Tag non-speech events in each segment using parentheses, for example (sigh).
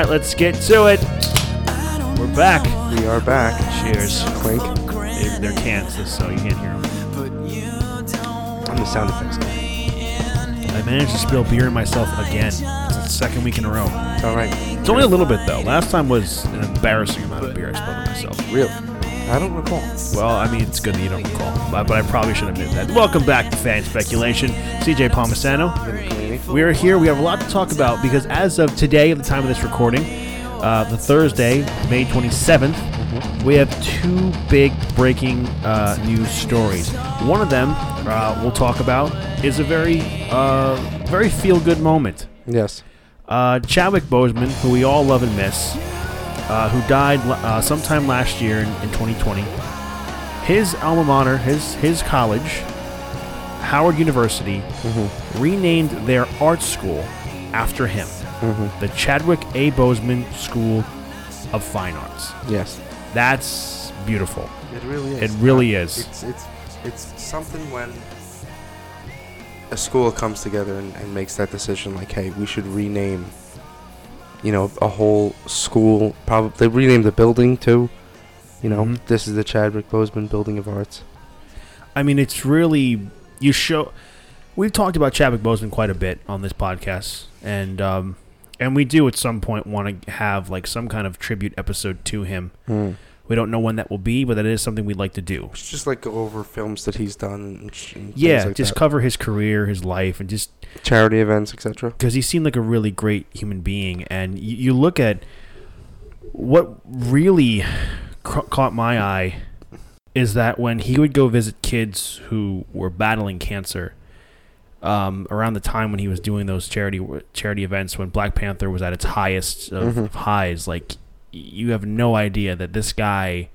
Right, let's get to it. We're back. We are back. Cheers. Clink. They're, they're cans, so you can't hear them. I'm the sound effects guy. I managed to spill beer in myself again. It's the second week in a row. It's all right. It's only a little bit though. Last time was an embarrassing amount of beer I spilled on myself. Really? I don't recall. Well, I mean, it's good that you don't recall, but, but I probably should admit that. Welcome back to Fan Speculation. CJ Palmisano. We are here. We have a lot to talk about because as of today, at the time of this recording, uh, the Thursday, May 27th, we have two big breaking uh, news stories. One of them uh, we'll talk about is a very, uh, very feel good moment. Yes. Uh, Chadwick Boseman, who we all love and miss, uh, who died uh, sometime last year in, in 2020. His alma mater, his his college, Howard University, renamed their art school after him, the Chadwick A. Boseman School of Fine Arts. Yes. That's beautiful. It really is. It really is. It's it's it's something when a school comes together and, and makes that decision. Like, hey, we should rename. You know, a whole school. Probably they renamed the building too. You know, Mhm. this is the Chadwick Boseman Building of Arts. I mean, it's really you show. We've talked about Chadwick Boseman quite a bit on this podcast, and um, and we do at some point want to have like some kind of tribute episode to him. Hmm. We don't know when that will be, but that is something we'd like to do. It's just like go over films that he's done and, Yeah, like just that. cover his career, his life, and just charity events, etc. because he seemed like a really great human being. And you, you look at what really ca- caught my eye is that when he would go visit kids who were battling cancer, um, around the time when he was doing those charity charity events, when Black Panther was at its highest of Mhm. highs, like you have no idea that this guy.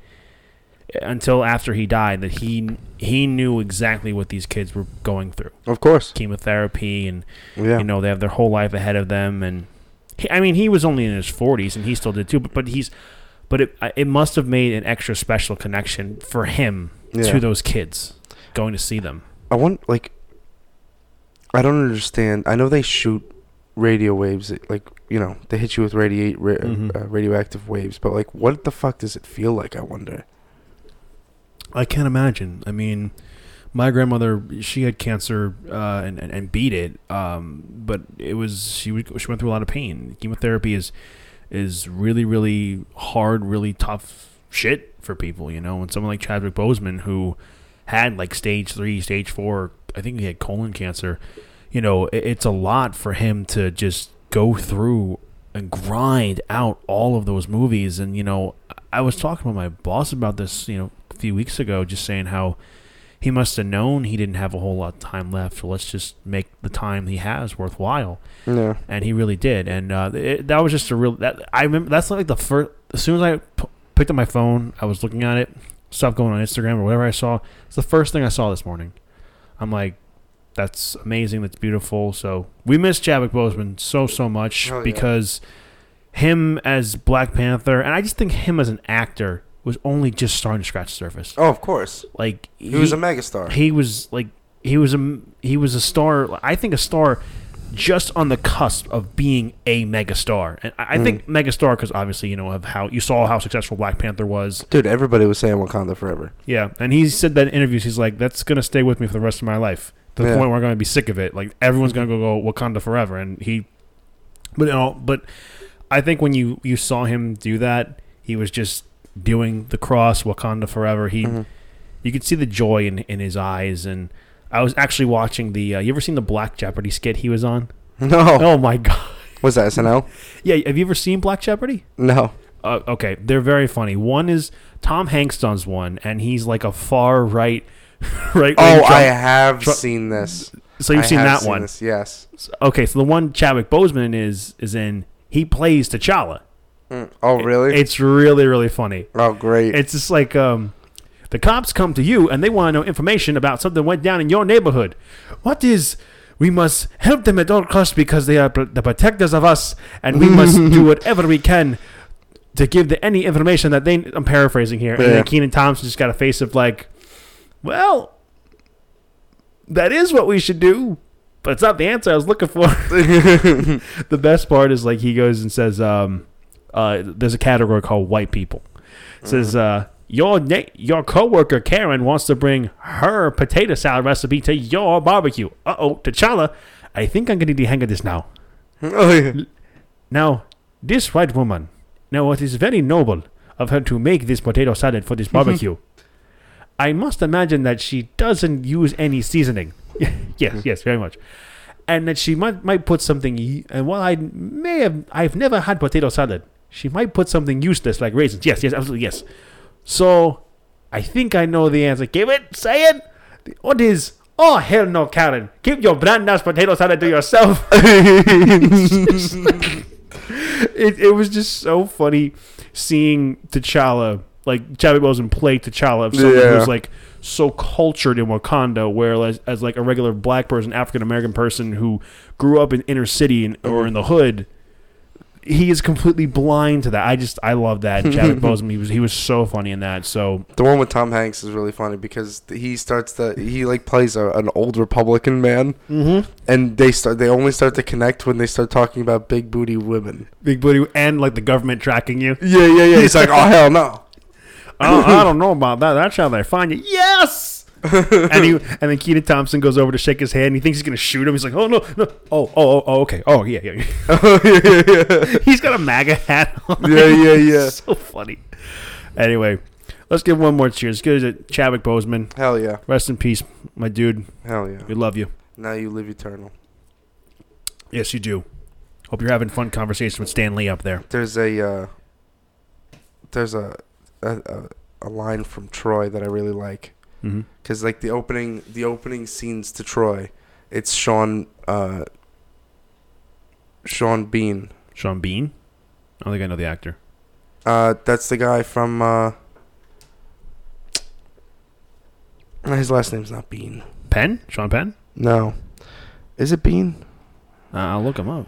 Until after he died, that he he knew exactly what these kids were going through, Of course. chemotherapy and Yeah. you know they have their whole life ahead of them and he, i mean he was only in his 40s and he still did too but, but he's but it, it must have made an extra special connection for him Yeah. to those kids going to see them I want like I don't understand. I know they shoot radio waves, like you know, they hit you with radiate ra- Mhm. uh, radioactive waves. But like, what the fuck does it feel like? I wonder. i can't imagine i mean my grandmother she had cancer uh, and, and, and beat it um, but it was she, she went through a lot of pain chemotherapy is is really really hard really tough shit for people you know and someone like chadwick boseman who had like stage three stage four i think he had colon cancer you know it's a lot for him to just go through and grind out all of those movies and you know i was talking with my boss about this you know a few weeks ago just saying how he must have known he didn't have a whole lot of time left so let's just make the time he has worthwhile Yeah. and he really did. And uh, it, that was just a real. That I remember. That's like the first. As soon as I p- picked up my phone, I was looking at it, stuff going on Instagram or whatever I saw. It's the first thing I saw this morning. I'm like, that's amazing. That's beautiful. So we miss Chadwick Boseman so so much Oh, yeah. because him as Black Panther, and I just think him as an actor was only just starting to scratch the surface. Oh, of course. Like He, was a megastar. he was like he was a he was a star. I think a star just on the cusp of being a megastar. And I, I think hmm. megastar because obviously you know of how you saw how successful Black Panther was. Dude, everybody was saying Wakanda forever. Yeah, and he said that in interviews. He's like, that's gonna stay with me for the rest of my life. To the Yeah. point where I'm gonna be sick of it. Like everyone's gonna go go Wakanda forever. And he, but you know, but I think when you you saw him do that, he was just doing the cross Wakanda forever. He Mhm. you could see the joy in in his eyes and I was actually watching the uh, you ever seen the Black Jeopardy skit he was on? (laughs) No. Oh my god. Was that SNL? (laughs) Yeah, have you ever seen Black Jeopardy? No. Uh, okay, they're very funny. One is Tom Hanks does one and he's like a far right (laughs) right Oh, wing I have Trump- seen this. So you've I seen that seen one. this, yes. Okay, so the one Chadwick Boseman is is in he plays T'Challa. Mm. Oh, really? It's really really funny. oh, great. It's just like um, the cops come to you and they want to know information about something that went down in your neighborhood. What is? We must help them at all costs because they are the protectors of us, and we must do (laughs) whatever we can to give the, any information that they. I'm paraphrasing here, and Yeah. then Kenan Thompson just got a face of like, well, that is what we should do. but it's not the answer I was looking for. (laughs) the best part is like he goes and says, um, uh, "There's a category called white people." It says, uh, "Your na- your coworker Karen wants to bring her potato salad recipe to your barbecue." Uh oh, T'Challa, I think I'm getting the hang of this now. (laughs) oh yeah. Now, this white woman, now it is very noble of her to make this potato salad for this (laughs) barbecue. I must imagine that she doesn't use any seasoning. (laughs) yes, mm-hmm. yes, very much. And that she might might put something. And while I may have, I've never had potato salad. She might put something useless like raisins. Yes, yes, absolutely, yes. So, I think I know the answer. Give it, say it. What is? Oh hell no, Karen! Keep your brand ass potato salad to yourself. (laughs) (laughs) it, it was just so funny seeing T'Challa, like Chadwick Boseman play T'Challa, of someone Yeah. who's like so cultured in Wakanda, whereas as like a regular black person, African American person who grew up in inner city and, or in the hood, he is completely blind to that. I just I love that (laughs) Chadwick Boseman. He was he was so funny in that. So The one with Tom Hanks is really funny because he starts to he like plays a, an old Republican man, mm-hmm. and they start they only start to connect when they start talking about big booty women. big booty and like the government tracking you. Yeah, yeah, yeah. He's like, oh hell no. I, I don't (laughs) know about that. That's how they find you. Yes. (laughs) and he and then Kenan Thompson goes over to shake his hand. And he thinks he's gonna shoot him. He's like, "Oh no, no! Oh, oh, oh, oh okay. Oh yeah, yeah." (laughs) oh yeah, yeah, yeah. he's got a MAGA hat on. Yeah, yeah, yeah. so funny. Anyway, let's give one more cheers. Good as Chadwick Boseman. Hell yeah, Rest in peace, my dude. hell yeah. We love you. Now you live eternal. Yes, you do. Hope you're having fun conversation with Stan Lee up there. There's a uh, there's a, a a a line from Troy that I really like Mm-hmm. because like the opening the opening scenes to Troy, it's Sean uh, Sean Bean. Sean Bean. I don't think I know the actor. Uh, that's the guy from. Uh, his last name's not Bean. Penn. Sean Penn. No, is it Bean? Uh, I'll look him up.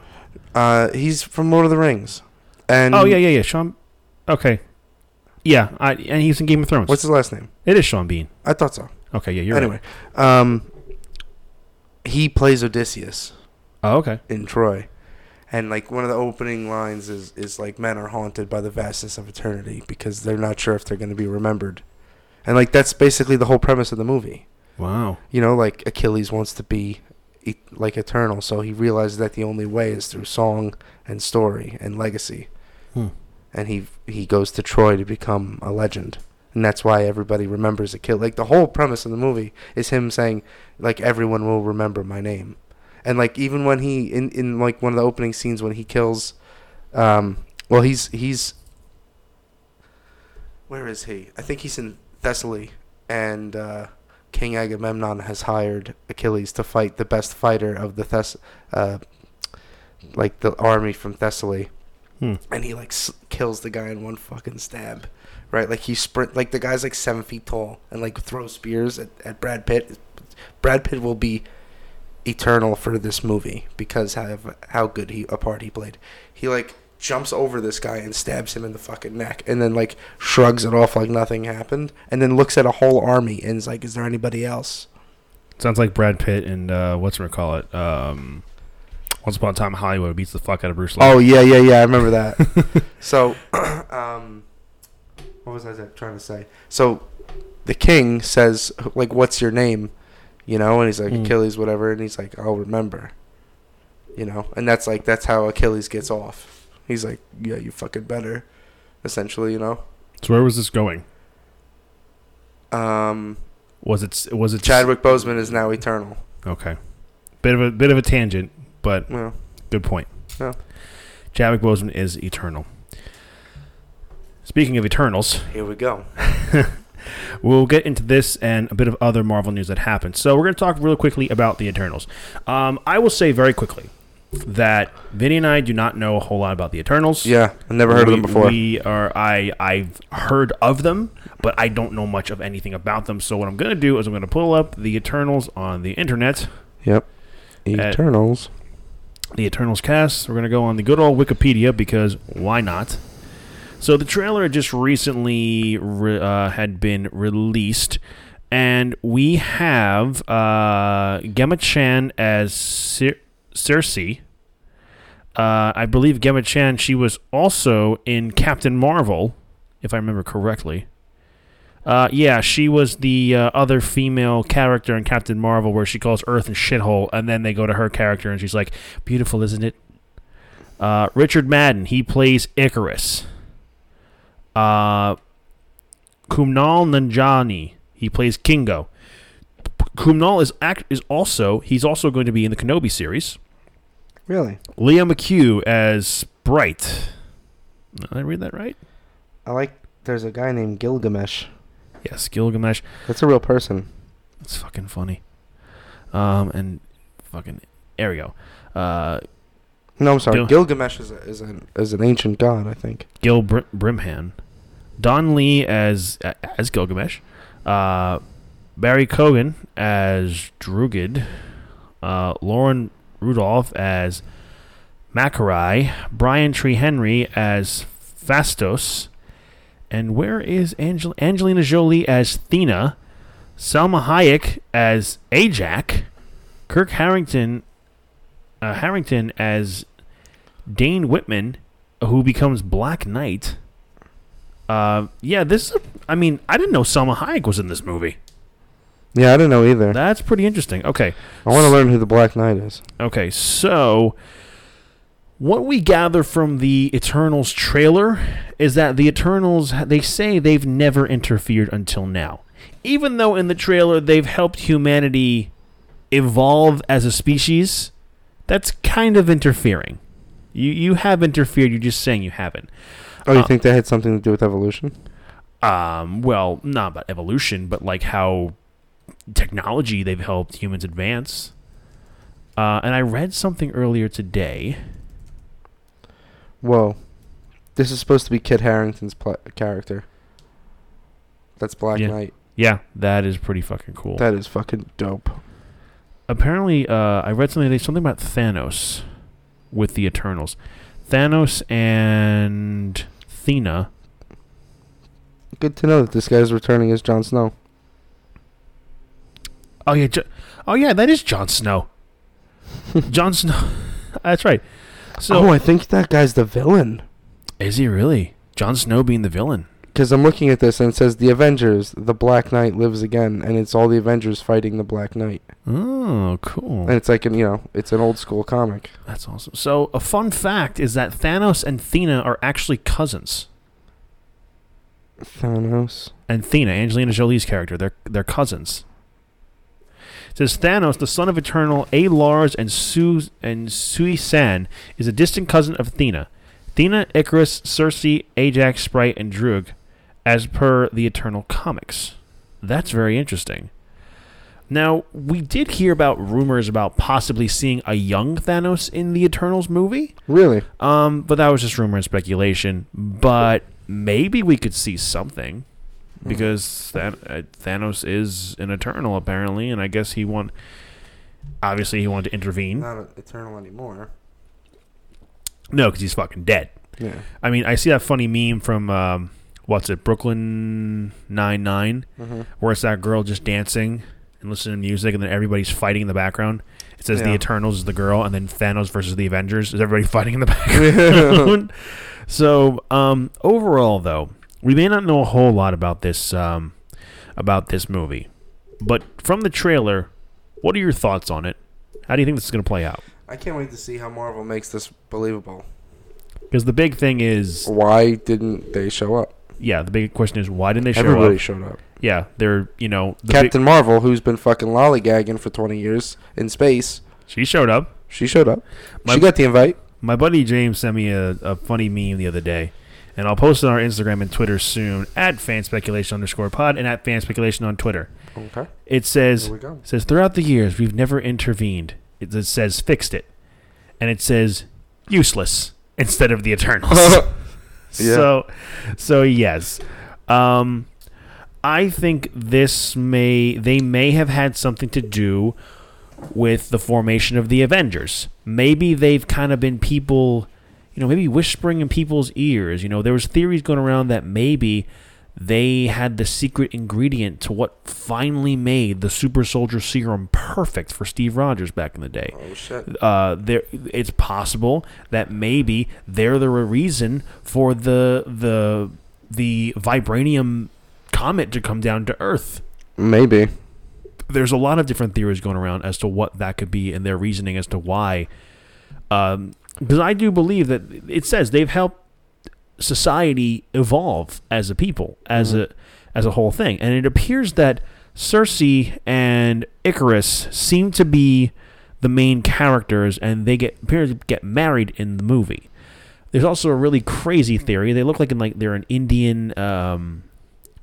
Uh, he's from Lord of the Rings. And oh yeah, yeah, yeah. Sean. Okay. Yeah, I, and he's in Game of Thrones. What's his last name? it is Sean Bean. I thought so. Okay, yeah, you're anyway, right. um, he plays Odysseus Oh, okay. in Troy, and like one of the opening lines is is like men are haunted by the vastness of eternity because they're not sure if they're going to be remembered, and like that's basically the whole premise of the movie. Wow. You know, like Achilles wants to be like eternal, so he realizes that the only way is through song and story and legacy. Hmm. And he he goes to Troy to become a legend. And that's why everybody remembers Achilles. Like the whole premise of the movie is him saying like everyone will remember my name. And like even when he in in like one of the opening scenes when he kills um well he's he's where is he? I think he's in Thessaly and uh King Agamemnon has hired Achilles to fight the best fighter of the Thess, uh, like the army from Thessaly, Hmm. and he like s- kills the guy in one fucking stab, right? Like he sprint, like the guy's like seven feet tall and like throws spears at, at Brad Pitt. Brad Pitt will be eternal for this movie because how how good he a part he played. He like jumps over this guy and stabs him in the fucking neck and then like shrugs it off like nothing happened and then looks at a whole army and is like is there anybody else Sounds like Brad Pitt and uh, what's we call it? Um, Once Upon a Time in Hollywood beats the fuck out of Bruce Lee. oh yeah yeah yeah i remember that. (laughs) So (clears throat) um what was i trying to say? So the king says like what's your name? You know and he's like Mm. achilles whatever and he's like i'll remember. You know and that's like that's how achilles gets off. He's like yeah you fucking better essentially you know? So where was this going? um Was it was it chadwick boseman is now eternal. Okay, bit of a bit of a tangent, but good point. Yeah. Chadwick Boseman is eternal. Speaking of Eternals, here we go (laughs) we'll get into this and a bit of other Marvel news that happened. So we're going to talk real quickly about the Eternals. Um, I will say very quickly that Vinny and I do not know a whole lot about the Eternals. yeah I've never heard of them before We are I I've heard of them, but I don't know much of anything about them. So what I'm going to do is I'm going to pull up the Eternals on the internet, yep eternals the Eternals cast. We're going to go on the good old Wikipedia because why not? So the trailer just recently re- uh, had been released, and we have uh, Gemma Chan as Cer- Sersi. Uh, I believe Gemma Chan. She was also in Captain Marvel, if I remember correctly. Uh, yeah, she was the uh, other female character in Captain Marvel, where she calls Earth a shithole, and then they go to her character, and she's like, "Beautiful, isn't it?" Uh, Richard Madden, he plays Ikaris. Uh, Kumail Nanjiani, he plays Kingo. Kumail is act is also he's also going to be in the Kenobi series. Really? Lia McHugh as Bright. Did I read that right? I like. There's a guy named Gilgamesh. Yes, Gilgamesh. That's a real person. It's fucking funny. Um, and fucking there we go. Uh, No, I'm sorry. Gil- Gilgamesh is a, is an is an ancient god. I think. Gil Br- Brimhan, Don Lee as as Gilgamesh, uh, Barry Keoghan as Drugid, uh, Lauren Ridloff as Makkari, Brian Tree Henry as Phastos, and where is Angel- Angelina Jolie as Thena, Salma Hayek as Ajak, Kit Harington, uh, Harington as Dane Whitman, who becomes Black Knight. Uh, yeah, this. Is a, I mean, I didn't know Salma Hayek was in this movie. Yeah, I didn't know either. That's pretty interesting. Okay, I want to learn who the Black Knight is. okay. So, what we gather from the Eternals trailer is that the Eternals they say they've never interfered until now, even though in the trailer they've helped humanity evolve as a species. That's kind of interfering. You you have interfered. You're just saying you haven't. Oh, you Uh, think that had something to do with evolution? um, well, not about evolution, but like how technology they've helped humans advance. Uh, and I read something earlier today. Whoa, this is supposed to be Kit Harington's pla- character. That's Black Yeah. Knight. Yeah, that is pretty fucking cool. That is fucking dope. Apparently, uh, I read something today, something about Thanos with the Eternals. Thanos and Thena. Good to know that this guy's returning as Jon Snow. Oh yeah, jo- oh yeah, that is Jon Snow. (laughs) Jon Snow. (laughs) That's right. So oh, I think that guy's the villain. is he really Jon Snow being the villain? Because I'm looking at this and it says the Avengers, the Black Knight lives again, and it's all the Avengers fighting the Black Knight, Oh, cool. and it's like an you know it's an old school comic. That's awesome. So, a fun fact is that Thanos and Thena are actually cousins. Thanos. And Thena, Angelina Jolie's character, they're they're cousins. Says Thanos, the son of Eternal, A. Lars and Su and Sui San, is a distant cousin of Thena. Thena, Ikaris, Sersi, Ajak, Sprite, and Drug, as per the Eternal comics. That's very interesting. Now, we did hear about rumors about possibly seeing a young Thanos in the Eternals movie. Really? Um, but that was just rumor and speculation. But maybe we could see something because Than- uh, Thanos is an Eternal apparently, and I guess he want. Obviously, he wanted to intervene. Not eternal anymore. No, because he's fucking dead. Yeah. I mean, I see that funny meme from um, what's it, Brooklyn Nine Nine, Mm-hmm. where it's that girl just dancing and listening to music, and then everybody's fighting in the background. It says the Eternals is the girl, and then Thanos versus the Avengers is everybody (laughs) fighting in the (laughs) background. (laughs) so, um, overall, though, we may not know a whole lot about this um, about this movie, but from the trailer, what are your thoughts on it? How do you think this is going to play out? I can't wait to see how Marvel makes this believable. Because the big thing is, Why didn't they show up? yeah, the big question is why didn't they show Everybody up? Everybody showed up. Yeah, they're you know the big, Captain Marvel, who's been fucking lollygagging for 20 years in space, she showed up. she showed up. My- she got the invite. My buddy James sent me a, a funny meme the other day, and I'll post it on our Instagram and Twitter soon at fan speculation underscore pod and at fan speculation on Twitter. Okay. It says Here we go. It says throughout the years we've never intervened. It, it says fixed it, and it says useless instead of the Eternals. (laughs) Yeah. So, so yes, um, I think this may they may have had something to do with the formation of the Avengers. Maybe they've kind of been people, you know, maybe whispering in people's ears. You know, there was theories going around that maybe they had the secret ingredient to what finally made the super soldier serum perfect for Steve Rogers back in the day. Oh shit. Uh, there, it's possible that maybe they're the reason for the the the vibranium comet to come down to Earth. Maybe. There's a lot of different theories going around as to what that could be and their reasoning as to why. Um, because I do believe that it says they've helped society evolve as a people, as Mhm. a as a whole thing, and it appears that Sersi and Ikaris seem to be the main characters, and they get appear to get married in the movie. There's also a really crazy theory. They look like in like they're an Indian um,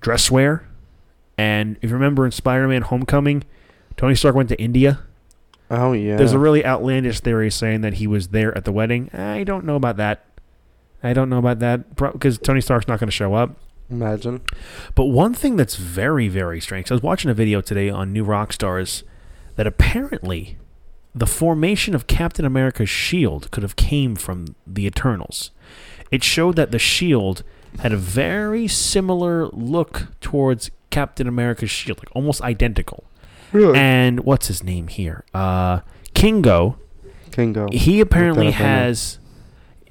dress wear, and if you remember in Spider-Man: Homecoming, Tony Stark went to India. Oh yeah. There's a really outlandish theory saying that he was there at the wedding. I don't know about that. I don't know about that because Tony Stark's not going to show up. Imagine. But one thing that's very, very strange. I was watching a video today on New Rockstars that apparently the formation of Captain America's shield could have came from the Eternals. It showed that the shield had a very similar look towards Captain America's shield, like almost identical. Really? And what's his name here? Uh, Kingo. Kingo. He apparently up right now. has.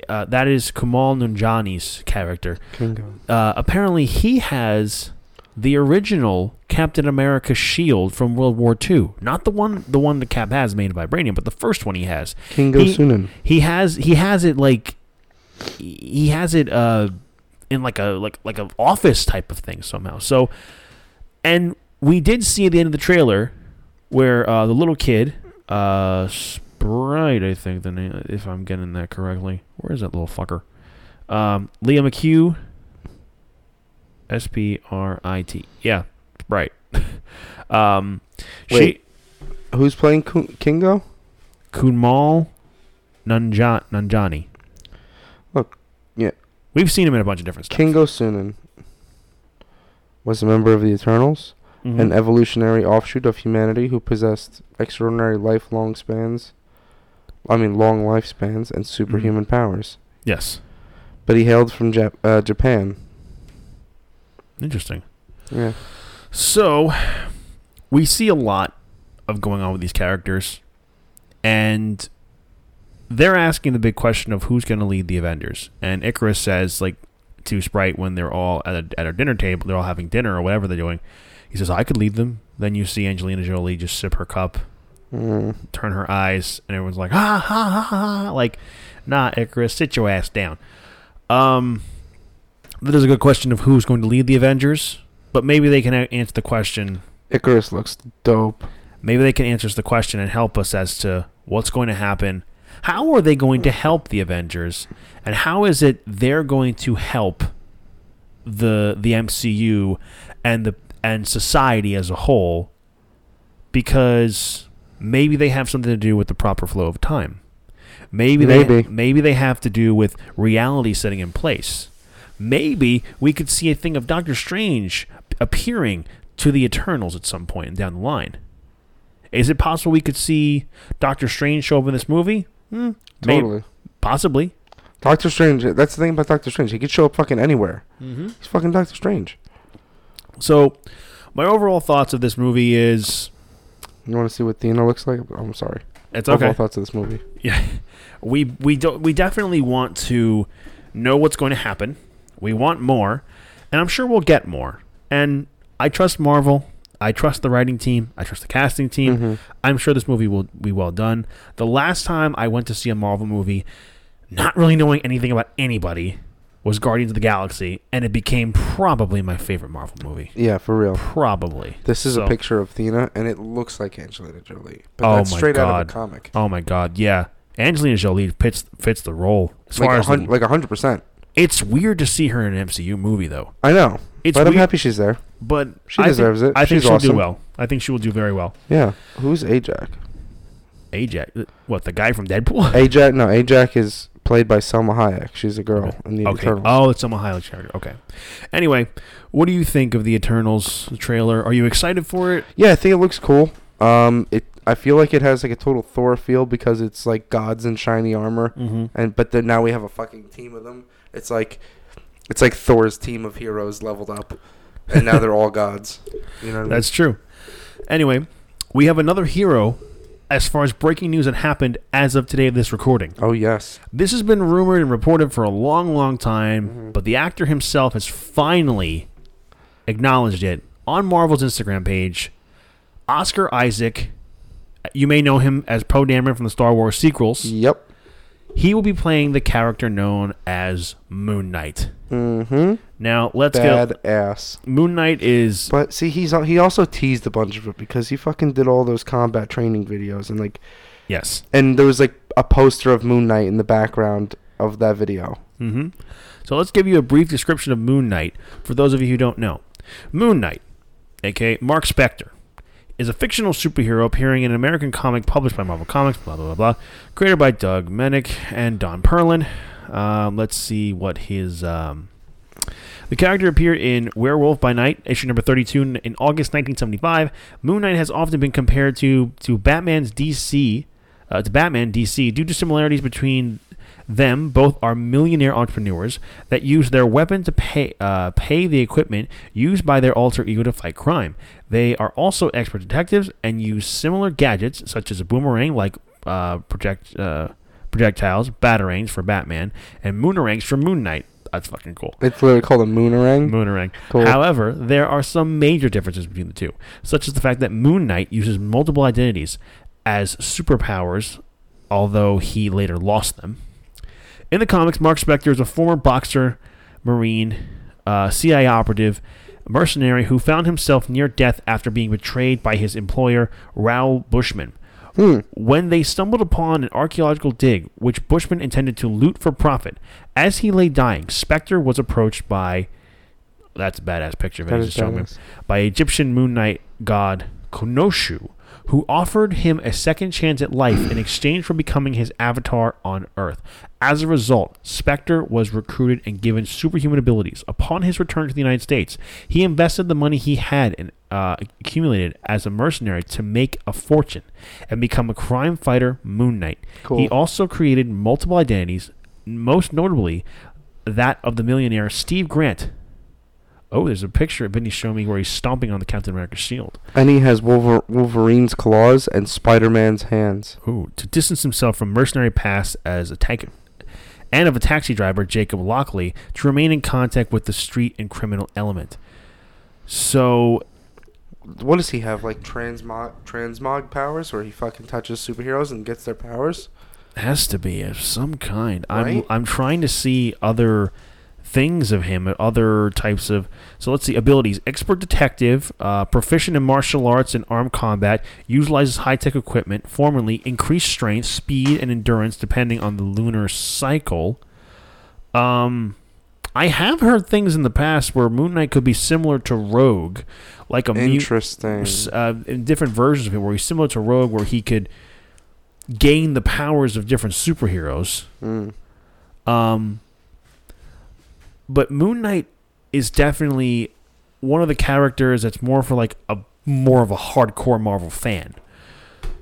Uh, that is Kumail Nanjiani's character. Kingo. Uh, apparently, he has the original Captain America shield from World War II. Not the one, the one the Cap has made of vibranium, but the first one he has. Kingo He- Sunan. He has, he has it like, he has it uh, in like a like like an office type of thing somehow. So, and we did see at the end of the trailer where uh, the little kid, uh, Sprite, I think the name, if I'm getting that correctly. Where is that little fucker? Um, Lia McHugh. S P R I T. Yeah, right. (laughs) um, Wait. Who's playing Kingo? she Kunmal Nunja- Nanjiani. Look, yeah. We've seen him in a bunch of different stuff. Kingo Sunan was a member of the Eternals, Mhm. an evolutionary offshoot of humanity who possessed extraordinary lifelong spans. I mean, long lifespans and superhuman powers. yes, But he hailed from Jap- uh, Japan. interesting. Yeah. So, we see a lot of going on with these characters, and they're asking the big question of who's going to lead the Avengers. And Ikaris says, like, to Sprite when they're all at a, at a dinner table, they're all having dinner or whatever they're doing. He says, I could lead them. Then you see Angelina Jolie just sip her cup, Mm. turn her eyes, and everyone's like, ha ha ha ha. Like, nah, Ikaris, sit your ass down. Um, there's a good question of who's going to lead the Avengers, but maybe they can answer the question Ikaris looks dope. maybe they can answer the question and help us as to what's going to happen. How are they going to help the Avengers, and how is it they're going to help the the MCU and the and society as a whole? Because maybe they have something to do with the proper flow of time. Maybe they Maybe. maybe they have to do with reality setting in place. Maybe we could see a thing of Doctor Strange appearing to the Eternals at some point down the line. Is it possible we could see Doctor Strange show up in this movie? Hmm, Totally. possibly. Doctor Strange. That's the thing about Doctor Strange. He could show up fucking anywhere. Mm-hmm. He's fucking Doctor Strange. So, my overall thoughts of this movie is You want to see what Thena looks like? I'm sorry. it's Overall okay. thoughts of this movie. Yeah, (laughs) we we don't we definitely want to know what's going to happen. We want more, and I'm sure we'll get more. And I trust Marvel. I trust the writing team. I trust the casting team. Mhm. I'm sure this movie will be well done. The last time I went to see a Marvel movie, not really knowing anything about anybody, was Guardians of the Galaxy, and it became probably my favorite Marvel movie. Yeah, for real. Probably. This is So- a picture of Thena, and it looks like Angelina Jolie. But Oh that's my straight out God. of a comic. Oh my God, yeah. Angelina Jolie fits fits the role. As Like far as the- like a hundred percent. it's weird to see her in an MCU movie though. I know, It's but I'm happy she's there. but She I think- deserves it. I think She's she'll do well. I think she will do very well. Yeah. Who's Ajak? Ajax, what the guy from Deadpool? Ajak? (laughs) No, Ajak is played by Salma Hayek. She's a girl in the Okay. Eternals. Oh, it's Salma Hayek's character. Okay. Anyway, what do you think of the Eternals trailer? Are you excited for it? Yeah, I think it looks cool. Um, it. I feel like it has like a total Thor feel because it's like gods in shiny armor, Mm-hmm. and but then now we have a fucking team of them. It's like It's like Thor's team of heroes leveled up, and now they're all (laughs) gods. You know what I mean? That's true. Anyway, we have another hero as far as breaking news that happened as of today of this recording. oh yes. This has been rumored and reported for a long, long time, mm-hmm. but the actor himself has finally acknowledged it on Marvel's Instagram page. Oscar Isaac, you may know him as Poe Dameron from the Star Wars sequels. Yep. He will be playing the character known as Moon Knight. Mm-hmm. Now, let's Bad go. ass. Moon Knight is But see, he's he also teased a bunch of it because he fucking did all those combat training videos and like, yes. and there was like a poster of Moon Knight in the background of that video. hmm So let's give you a brief description of Moon Knight for those of you who don't know. Moon Knight, aka Mark Spector, is a fictional superhero appearing in an American comic published by Marvel Comics, blah, blah, blah, blah, created by Doug Moench and Don Perlin. Um, let's see what his. Um, the character appeared in Werewolf by Night, issue number 32, in August 1975. Moon Knight has often been compared to, to Batman's DC, uh, to Batman DC, due to similarities between them. Both are millionaire entrepreneurs that use their weapon to pay uh, pay the equipment used by their alter ego to fight crime. They are also expert detectives and use similar gadgets, such as a boomerang, like uh, project uh, projectiles, batarangs for Batman, and moonerangs for Moon Knight. That's fucking cool. It's literally called a Moonerang. Moonerang. Cool. However, there are some major differences between the two, such as the fact that Moon Knight uses multiple identities as superpowers, although he later lost them. In the comics, Mark Spector is a former boxer, marine, uh, CIA operative, mercenary who found himself near death after being betrayed by his employer, Raoul Bushman. Hmm. When they stumbled upon an archaeological dig, which Bushman intended to loot for profit, as he lay dying, Spector was approached by. That's a badass picture of it. That he's is just showing me. badass. By Egyptian moon knight god Khonshu, who offered him a second chance at life in exchange for becoming his avatar on Earth. As a result, Spector was recruited and given superhuman abilities. Upon his return to the United States, he invested the money he had and uh, accumulated as a mercenary to make a fortune and become a crime fighter, Moon Knight. Cool. He also created multiple identities, most notably that of the millionaire Steve Grant. Oh, there's a picture of Vinny showing me where he's stomping on the Captain America shield. And he has Wolver- Wolverine's claws and Spider-Man's hands. Ooh, to distance himself from mercenary past as a tank and of a taxi driver, Jacob Lockley, to remain in contact with the street and criminal element. So, What does he have? Like transmog transmog powers, where he fucking touches superheroes and gets their powers? has to be of some kind. I'm Right? I'm trying to see other things of him, other types of. So let's see abilities: expert detective, uh, proficient in martial arts and armed combat, utilizes high tech equipment. Formerly increased strength, speed, and endurance depending on the lunar cycle. Um, I have heard things in the past where Moon Knight could be similar to Rogue, like a Interesting. s- uh, in different versions of him, where he's similar to Rogue, where he could gain the powers of different superheroes. Mm. Um, but Moon Knight is definitely one of the characters that's more for like a more of a hardcore Marvel fan.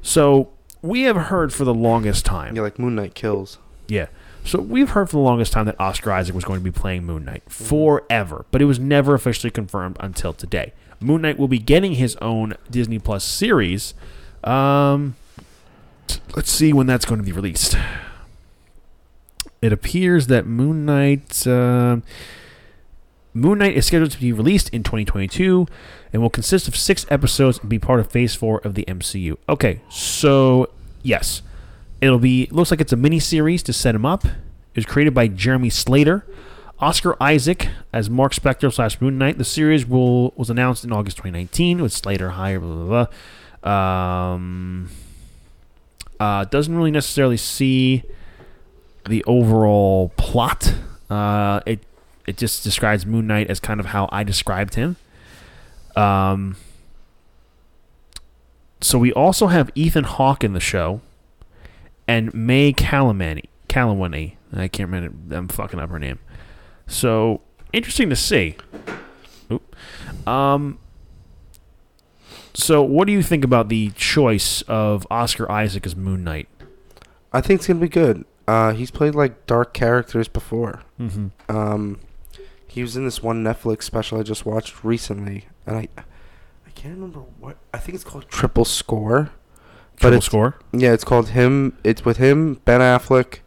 So we have heard for the longest time, Yeah, like Moon Knight kills. yeah. So we've heard for the longest time that Oscar Isaac was going to be playing Moon Knight forever, but it was never officially confirmed until today. Moon Knight will be getting his own Disney Plus series. Um, let's see when that's going to be released. It appears that Moon Knight. um Moon Knight is scheduled to be released in 2022 and will consist of six episodes and be part of Phase 4 of the MCU. Okay, so yes, It'll be looks like it's a mini series to set him up. It was created by Jeremy Slater, Oscar Isaac as Mark Spector slash Moon Knight. The series will was announced in August 2019 with Slater hired. Blah blah blah. Um, uh, doesn't really necessarily see the overall plot. Uh, it it just describes Moon Knight as kind of how I described him. Um, so we also have Ethan Hawke in the show and May Calamani. Calawani. I can't remember. I'm fucking up her name. So interesting to see. Oop. Um. So, what do you think about the choice of Oscar Isaac as Moon Knight? I think it's gonna be good. Uh, he's played like dark characters before. Mm-hmm. Um, He was in this one Netflix special I just watched recently, and I, I can't remember what. I think it's called Triple Score. But Triple score. Yeah, it's called him. It's with him, Ben Affleck.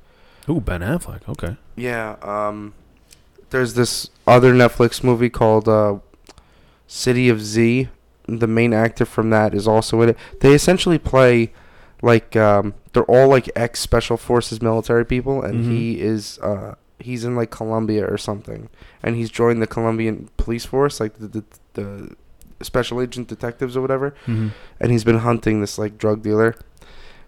Ooh, Ben Affleck. Okay. Yeah. Um, there's this other Netflix movie called uh, City of Z. The main actor from that is also in it. They essentially play like um, they're all like ex special forces military people, and Mhm. he is uh, he's in like Colombia or something, and he's joined the Colombian police force, like the the, the special agent detectives or whatever Mm-hmm. and he's been hunting this like drug dealer.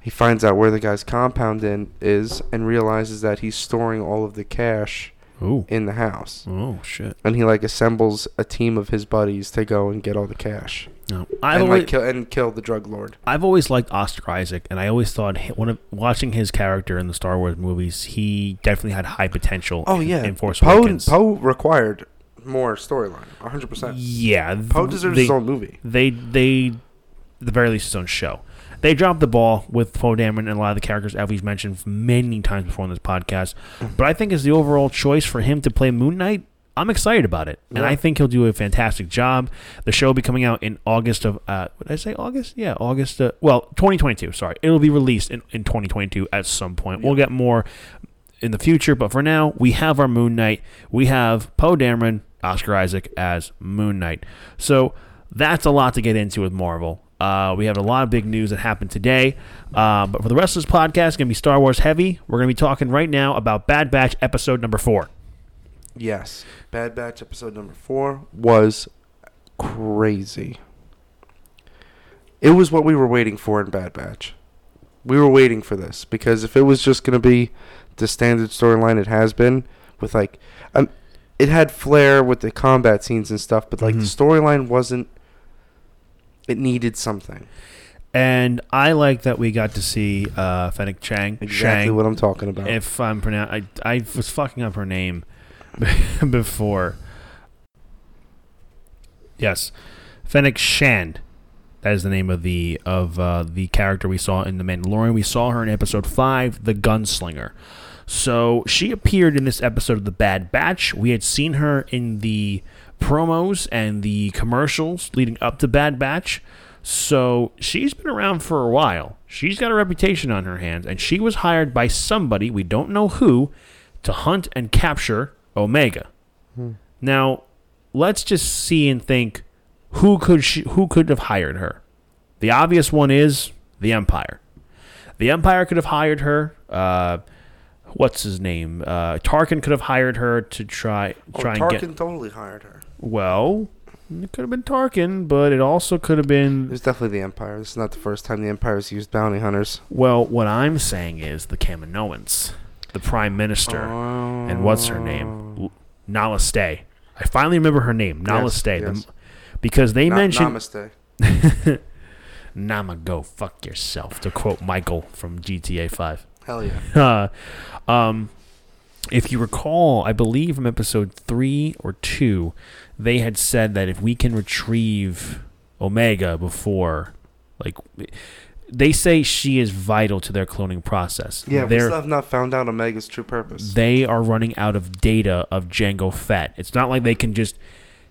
He finds out where the guy's compound in is and realizes that he's storing all of the cash Ooh. in the house. Oh shit. And he like assembles a team of his buddies to go and get all the cash No, I've and always, like kill and kill the drug lord. I've always liked Oscar Isaac, and I always thought one of watching his character in the Star Wars movies, he definitely had high potential. Oh in- yeah, in Force Poe Awakens. Poe required more storyline, hundred percent. Yeah, Poe deserves they, his own movie. They they, at the very least, his own show. They dropped the ball with Poe Dameron and a lot of the characters as we've mentioned many times before on this podcast. But I think as the overall choice for him to play Moon Knight, I'm excited about it, and Yeah. I think he'll do a fantastic job. The show will be coming out in August of uh, what did I say August? Yeah, August. Uh, well, 2022. Sorry, it'll be released in, in 2022 at some point. We'll get more in the future, but for now, we have our Moon Knight. We have Poe Dameron, Oscar Isaac as Moon Knight. So that's a lot to get into with Marvel. Uh, we have a lot of big news that happened today. Uh, but for the rest of this podcast, it's going to be Star Wars heavy. We're going to be talking right now about Bad Batch episode number four. Yes, Bad Batch episode number four was crazy. It was what we were waiting for in Bad Batch. We were waiting for this because if it was just gonna be the standard storyline it has been, with like, um, it had flair with the combat scenes and stuff, but like the Mhm. storyline wasn't. It needed something. And I like that we got to see uh, Fennec Chang. Exactly Shang, what I'm talking about. if I'm pronoun- I, I was fucking up her name (laughs) before. Yes, Fennec Shand. That is the name of the of uh, the character we saw in The Mandalorian. We saw her in episode five, the Gunslinger. So she appeared in this episode of The Bad Batch. We had seen her in the promos and the commercials leading up to Bad Batch. So she's been around for a while. She's got a reputation on her hands, and she was hired by somebody, we don't know who, to hunt and capture Omega. Now, let's just see and think who could she, who could have hired her? The obvious one is the Empire. The Empire could have hired her. Uh, what's his name? Uh, Tarkin could have hired her to try oh, try and get. Tarkin totally hired her. Well, it could have been Tarkin, but it also could have been. It's definitely the Empire. This is not the first time the Empire's used bounty hunters. Well, what I'm saying is the Kaminoans, the Prime Minister, and what's her name? L- Nala Stay. I finally remember her name, Nala Yes, Stay, the- yes. because they Na- mentioned Namaste. (laughs) "Nama go fuck yourself," to quote Michael from GTA Five. Hell yeah. (laughs) Uh, um, if you recall, I believe from episode three or two, they had said that if we can retrieve Omega before, like, they say she is vital to their cloning process. Yeah, They're- still have not found out Omega's true purpose. they are running out of data of Jango Fett. It's not like they can just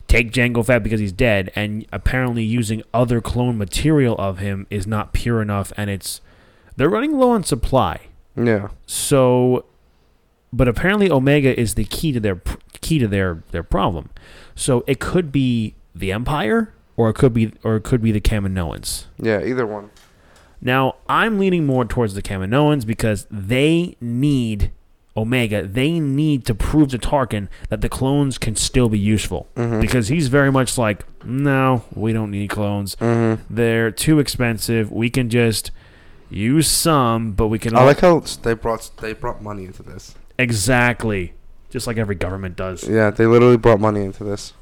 take Jango Fett because he's dead, and apparently using other clone material of him is not pure enough, and it's they're running low on supply. yeah. So, but apparently Omega is the key to their key to their their problem. So it could be the Empire, or it could be or it could be the Kaminoans. Yeah, either one. Now, I'm leaning more towards the Kaminoans because they need Omega. They need to prove to Tarkin that the clones can still be useful. Mhm. Because he's very much like, no, we don't need clones. Mm-hmm. They're too expensive. We can just use some, but we can I all- like how they brought they brought money into this. exactly just like every government does. Yeah, they literally brought money into this.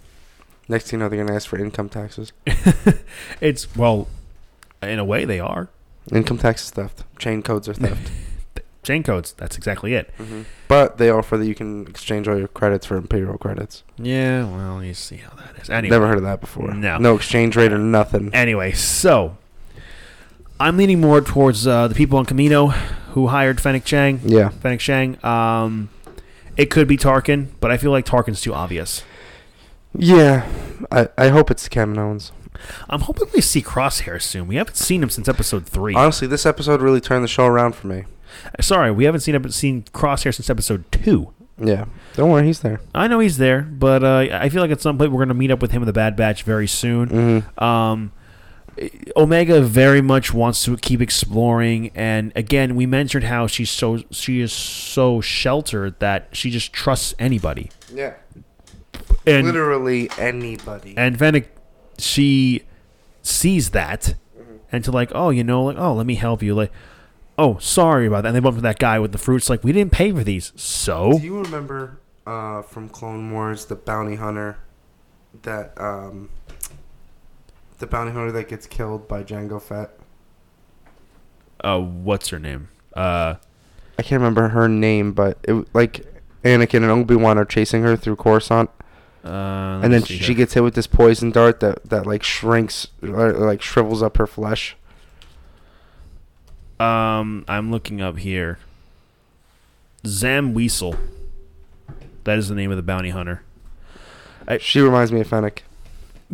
Next thing you know, they're gonna ask for income taxes. (laughs) It's well, in a way they are Income tax is theft. Chain codes are theft. (laughs) chain codes. That's exactly it. mm-hmm. But they offer that you can exchange all your credits for imperial credits. Yeah, well, you see how that is. Anyway, Never heard of that before. No. No exchange rate or nothing. Anyway, so I'm leaning more towards uh, the people on Kamino who hired Fennec Chang. Yeah. Fennec Shang. Um, it could be Tarkin, but I feel like Tarkin's too obvious. Yeah, I, I hope it's Kevin Owens. I'm hoping we see Crosshair soon. We haven't seen him since episode three. Honestly, this episode really turned the show around for me. Sorry, we haven't seen seen Crosshair since episode two. Yeah, don't worry, he's there. I know he's there, but uh, I feel like at some point we're going to meet up with him in the Bad Batch very soon. Mm-hmm. Um, Omega very much wants to keep exploring, and again, we mentioned how she's so she is so sheltered that she just trusts anybody. Yeah, And literally anybody. and Fennec, she sees that, and to like, oh, you know, like, oh, let me help you, like, oh, sorry about that. And they bump into that guy with the fruits, like, we didn't pay for these, so Do you remember uh, from Clone Wars the bounty hunter that um, the bounty hunter that gets killed by Jango Fett? uh, what's her name? Uh, I can't remember her name, but it like Anakin and Obi Wan are chasing her through Coruscant, uh, and then she here. gets hit with this poison dart that that like shrinks, or, like shrivels up her flesh. Um, I'm looking up here. Zam Wesell. That is the name of the bounty hunter. I- She reminds me of Fennec.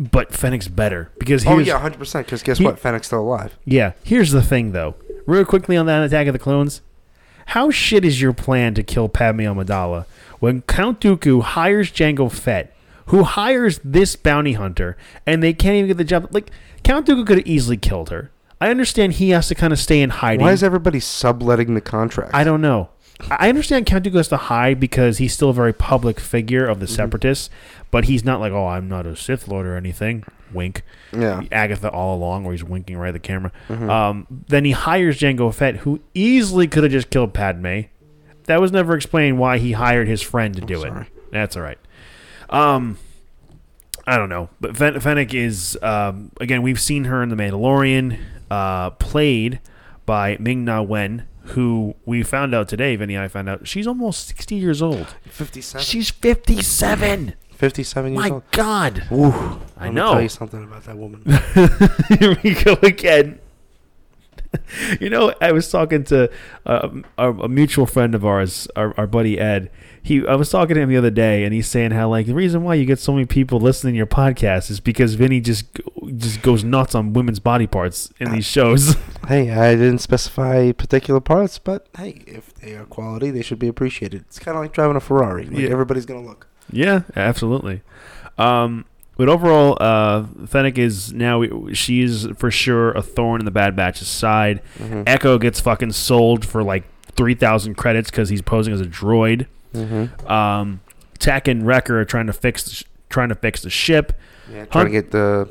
But Fennec's better because he Oh was, yeah, hundred percent. Because guess he- what? Fennec's still alive. Yeah, here's the thing though. Real quickly on that Attack of the Clones. How shit is your plan to kill Padme Amidala when Count Dooku hires Jango Fett, who hires this bounty hunter, and they can't even get the job? Like Count Dooku could have easily killed her. I understand he has to kind of stay in hiding. Why is everybody subletting the contract? I don't know. I understand Count Dooku has to hide because he's still a very public figure of the Mm-hmm. Separatists, but he's not like, oh, I'm not a Sith Lord or anything. Wink. Yeah. Agatha all along, where he's winking right at the camera. Mhm. Um, then he hires Jango Fett, who easily could have just killed Padme. That was never explained why he hired his friend to do it. sorry. That's all right. Um, I don't know, but Fen- Fennec is um, again. We've seen her in The Mandalorian, uh, played by Ming Na Wen, who we found out today. Vinny and I found out she's almost sixty years old. Fifty-seven. She's fifty-seven. Fifty-seven years old. My old. God. Ooh, I know. Tell you something about that woman. (laughs) Here we go again. (laughs) you know, I was talking to uh, a, a mutual friend of ours, our, our buddy Ed. He, I was talking to him the other day, and he's saying how like the reason why you get so many people listening to your podcast is because Vinny just just goes nuts on women's body parts in these shows. (laughs) hey, I didn't specify particular parts, but hey, if they are quality, they should be appreciated. It's kind of like driving a Ferrari. Like Yeah. everybody's gonna look. yeah, absolutely. Um, but overall, uh, Fennec is now she's for sure a thorn in the Bad Batch's side. Mm-hmm. Echo gets fucking sold for like three thousand credits because he's posing as a droid. Mm-hmm. Um, Tech and Wrecker are trying to fix the sh- trying to fix the ship. Yeah, trying to get the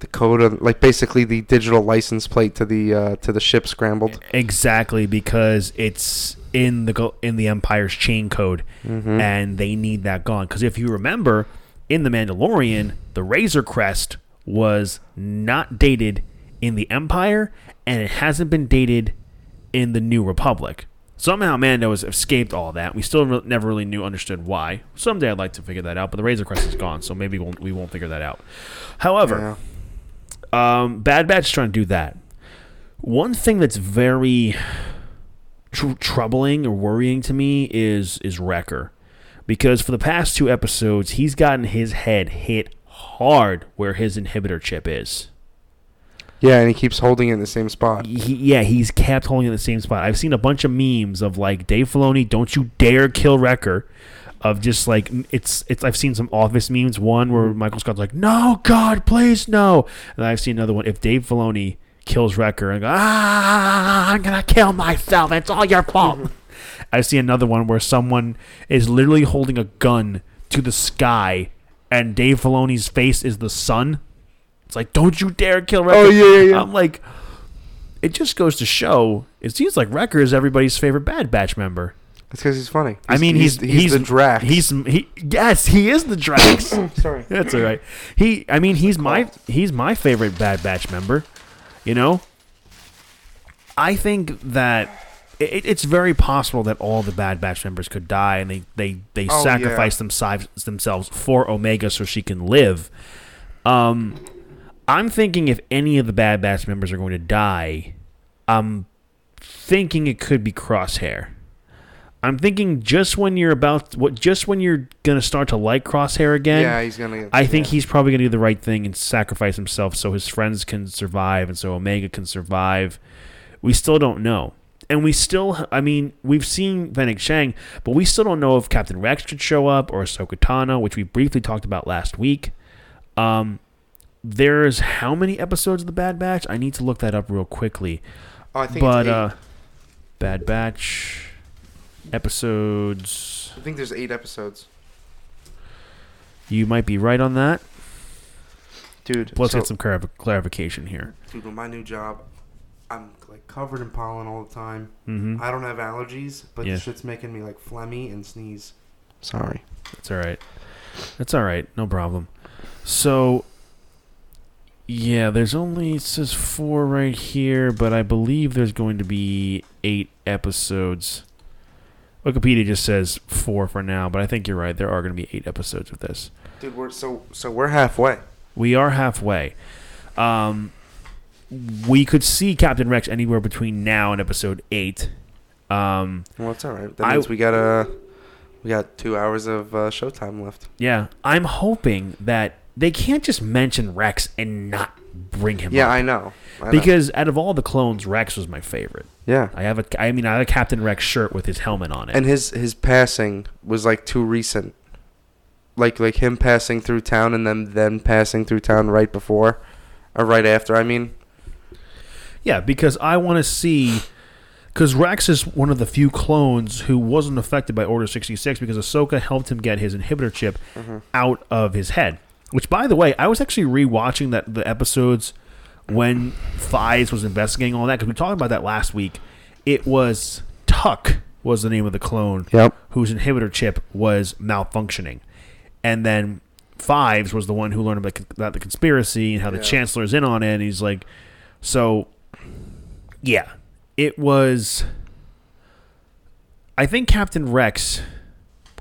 the code of like basically the digital license plate to the uh, to the ship scrambled. Exactly because it's in the go- in the Empire's chain code, Mm-hmm. and they need that gone. Because if you remember, in the Mandalorian, the Razor Crest was not dated in the Empire, and it hasn't been dated in the New Republic. Somehow Mando has escaped all that. We still re- never really knew, understood why. Someday I'd like to figure that out, but the Razor Crest is gone, so maybe we'll, we won't figure that out. However, um, Bad Batch is trying to do that. One thing that's very tr- troubling or worrying to me is is Wrecker, because for the past two episodes he's gotten his head hit hard where his inhibitor chip is. yeah, and he keeps holding it in the same spot. He, yeah, he's kept holding it in the same spot. I've seen a bunch of memes of like Dave Filoni, "Don't you dare kill Wrecker." Of just like it's it's I've seen some office memes. One where Michael Scott's like, "No, God, please no," and I've seen another one. If Dave Filoni kills Wrecker and go, "Ah, I'm gonna kill myself. It's all your fault." (laughs) I see another one where someone is literally holding a gun to the sky, and Dave Filoni's face is the sun. It's like, "Don't you dare kill Wrecker." Oh, yeah, yeah, yeah. I'm like, it just goes to show. It seems like Wrecker is everybody's favorite Bad Batch member. It's because he's funny. I mean, he's he's, the Drax. He's he. Yes, he is the Drax. (coughs) sorry. (laughs) That's all right. He. I mean, he's my he's my favorite Bad Batch member. You know. I think that it, it's very possible that all the Bad Batch members could die, and they they they Oh, sacrifice themselves themselves for Omega so she can live. Um, I'm thinking if any of the Bad Batch members are going to die, I'm thinking it could be Crosshair. I'm thinking just when you're about what just when you're gonna start to like Crosshair again. yeah, he's gonna. I think yeah. he's probably gonna do the right thing and sacrifice himself so his friends can survive and so Omega can survive. We still don't know. And we still, I mean, we've seen Fennec Shang, but we still don't know if Captain Rex should show up or Ahsoka Tano, which we briefly talked about last week. Um, there's how many episodes of The Bad Batch? I need to look that up real quickly. Oh, I think But uh, Bad Batch episodes. I think there's eight episodes, You might be right on that. dude. Let's so, get some clar- clarification here. dude. With my new job, I'm like covered in pollen all the time. Mm-hmm. I don't have allergies, but Yeah. the shit's making me like phlegmy and sneeze. Sorry. That's all right. That's all right. No problem. So, yeah, there's only it says four right here, but I believe there's going to be eight episodes. Wikipedia just says four for now, but I think you're right. There are going to be eight episodes of this. Dude, we're so so we're halfway. We are halfway. Um, we could see Captain Rex anywhere between now and episode eight. Um, Well, it's all right. That I- means we got uh, we got two hours of uh, showtime left. yeah, I'm hoping that they can't just mention Rex and not bring him Yeah, up. I know. I know. because out of all the clones, Rex was my favorite. yeah, I have a, I mean, I have a Captain Rex shirt with his helmet on it. and his his passing was like too recent. Like like him passing through town and then then passing through town right before, or right after. I mean, yeah, because I want to see, because Rex is one of the few clones who wasn't affected by Order sixty six because Ahsoka helped him get his inhibitor chip Mm-hmm. out of his head. Which, by the way, I was actually rewatching that the episodes when Fives was investigating all that because we talked about that last week. It was Tuck was the name of the clone. Yep. whose inhibitor chip was malfunctioning. And then Fives was the one who learned about, about the conspiracy and how the Yeah. Chancellor's in on it. And he's like, so, yeah, it was. I think Captain Rex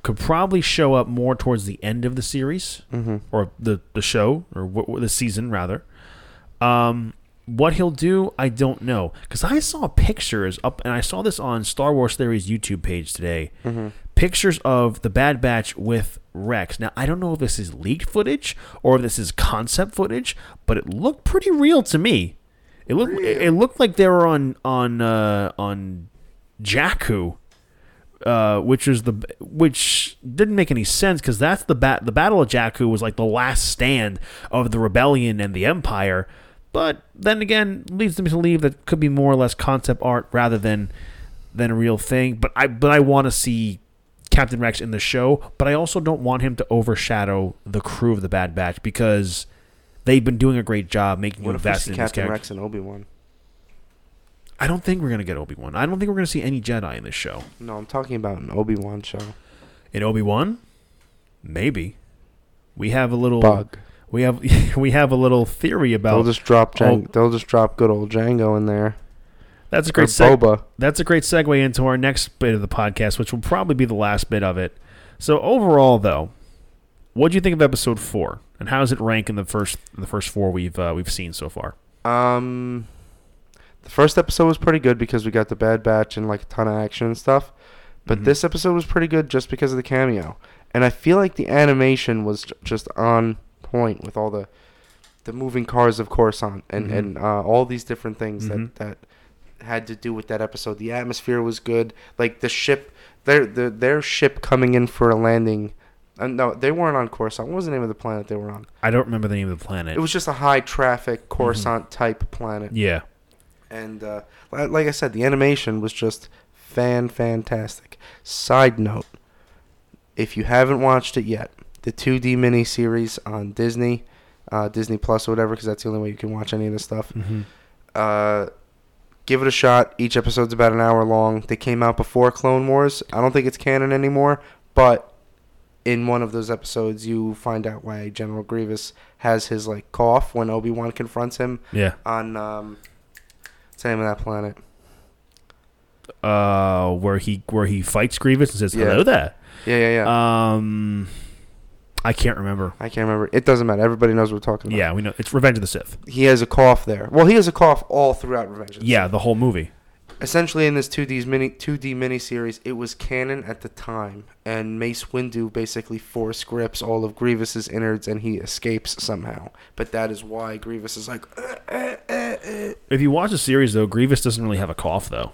could probably show up more towards the end of the series Mm-hmm. or the the show or w- the season rather. Um, what he'll do, I don't know, because I saw pictures up, and I saw this on Star Wars Theory's YouTube page today. Mm-hmm. Pictures of the Bad Batch with Rex. Now I don't know if this is leaked footage or if this is concept footage, but it looked pretty real to me. It looked it, it looked like they were on on uh, on Jakku uh, which is the which didn't make any sense because that's the bat the Battle of Jakku was like the last stand of the rebellion and the Empire, but then again leads me to believe that could be more or less concept art rather than than a real thing. But I but I want to see Captain Rex in the show, but I also don't want him to overshadow the crew of the Bad Batch because they've been doing a great job making you What invested see in Captain. Rex and Obi Wan? I don't think we're gonna get Obi Wan. I don't think we're gonna see any Jedi in this show. No, I'm talking about an Obi Wan show. In Obi Wan, maybe we have a little Bug. we have (laughs) we have a little theory about. They'll just drop Jango. Oh. They'll just drop good old Jango in there. That's a great seg- Boba. That's a great segue into our next bit of the podcast, which will probably be the last bit of it. So overall, though, what do you think of episode four, and how does it rank in the first the first four we've uh, we've seen so far? Um, the first episode was pretty good because we got the Bad Batch and like a ton of action and stuff. But Mhm. this episode was pretty good just because of the cameo, and I feel like the animation was just on point with all the the moving cars of Coruscant and Mhm. and uh, all these different things Mhm. that that had to do with that episode. The atmosphere was good, like the ship, their the, their ship coming in for a landing. Uh, no, they weren't on Coruscant. What was the name of the planet they were on? I don't remember the name of the planet. It was just a high traffic Coruscant type planet. yeah, And uh, li- like I said, the animation was just fan fantastic. Side note: if you haven't watched it yet, the 2D mini series on Disney, uh, Disney Plus or whatever, because that's the only way you can watch any of this stuff. mm-hmm. Uh, give it a shot. Each episode's about an hour long. They came out before Clone Wars. I don't think it's canon anymore, but in one of those episodes, you find out why General Grievous has his like cough when Obi Wan confronts him yeah. on um, what's the name of that planet? Uh, where he where he fights Grievous and says Yeah. hello there. Yeah, yeah, yeah. Um, I can't remember. I can't remember. It doesn't matter. Everybody knows what we're talking about. Yeah, we know it's Revenge of the Sith. He has a cough there. Well, he has a cough all throughout Revenge. of the Yeah, the whole movie. Essentially in this 2D mini 2D miniseries, it was canon at the time, and Mace Windu basically force grips all of Grievous's innards, and he escapes somehow. But that is why Grievous is like, "Uh, uh, uh, uh." If you watch the series though, Grievous doesn't really have a cough though.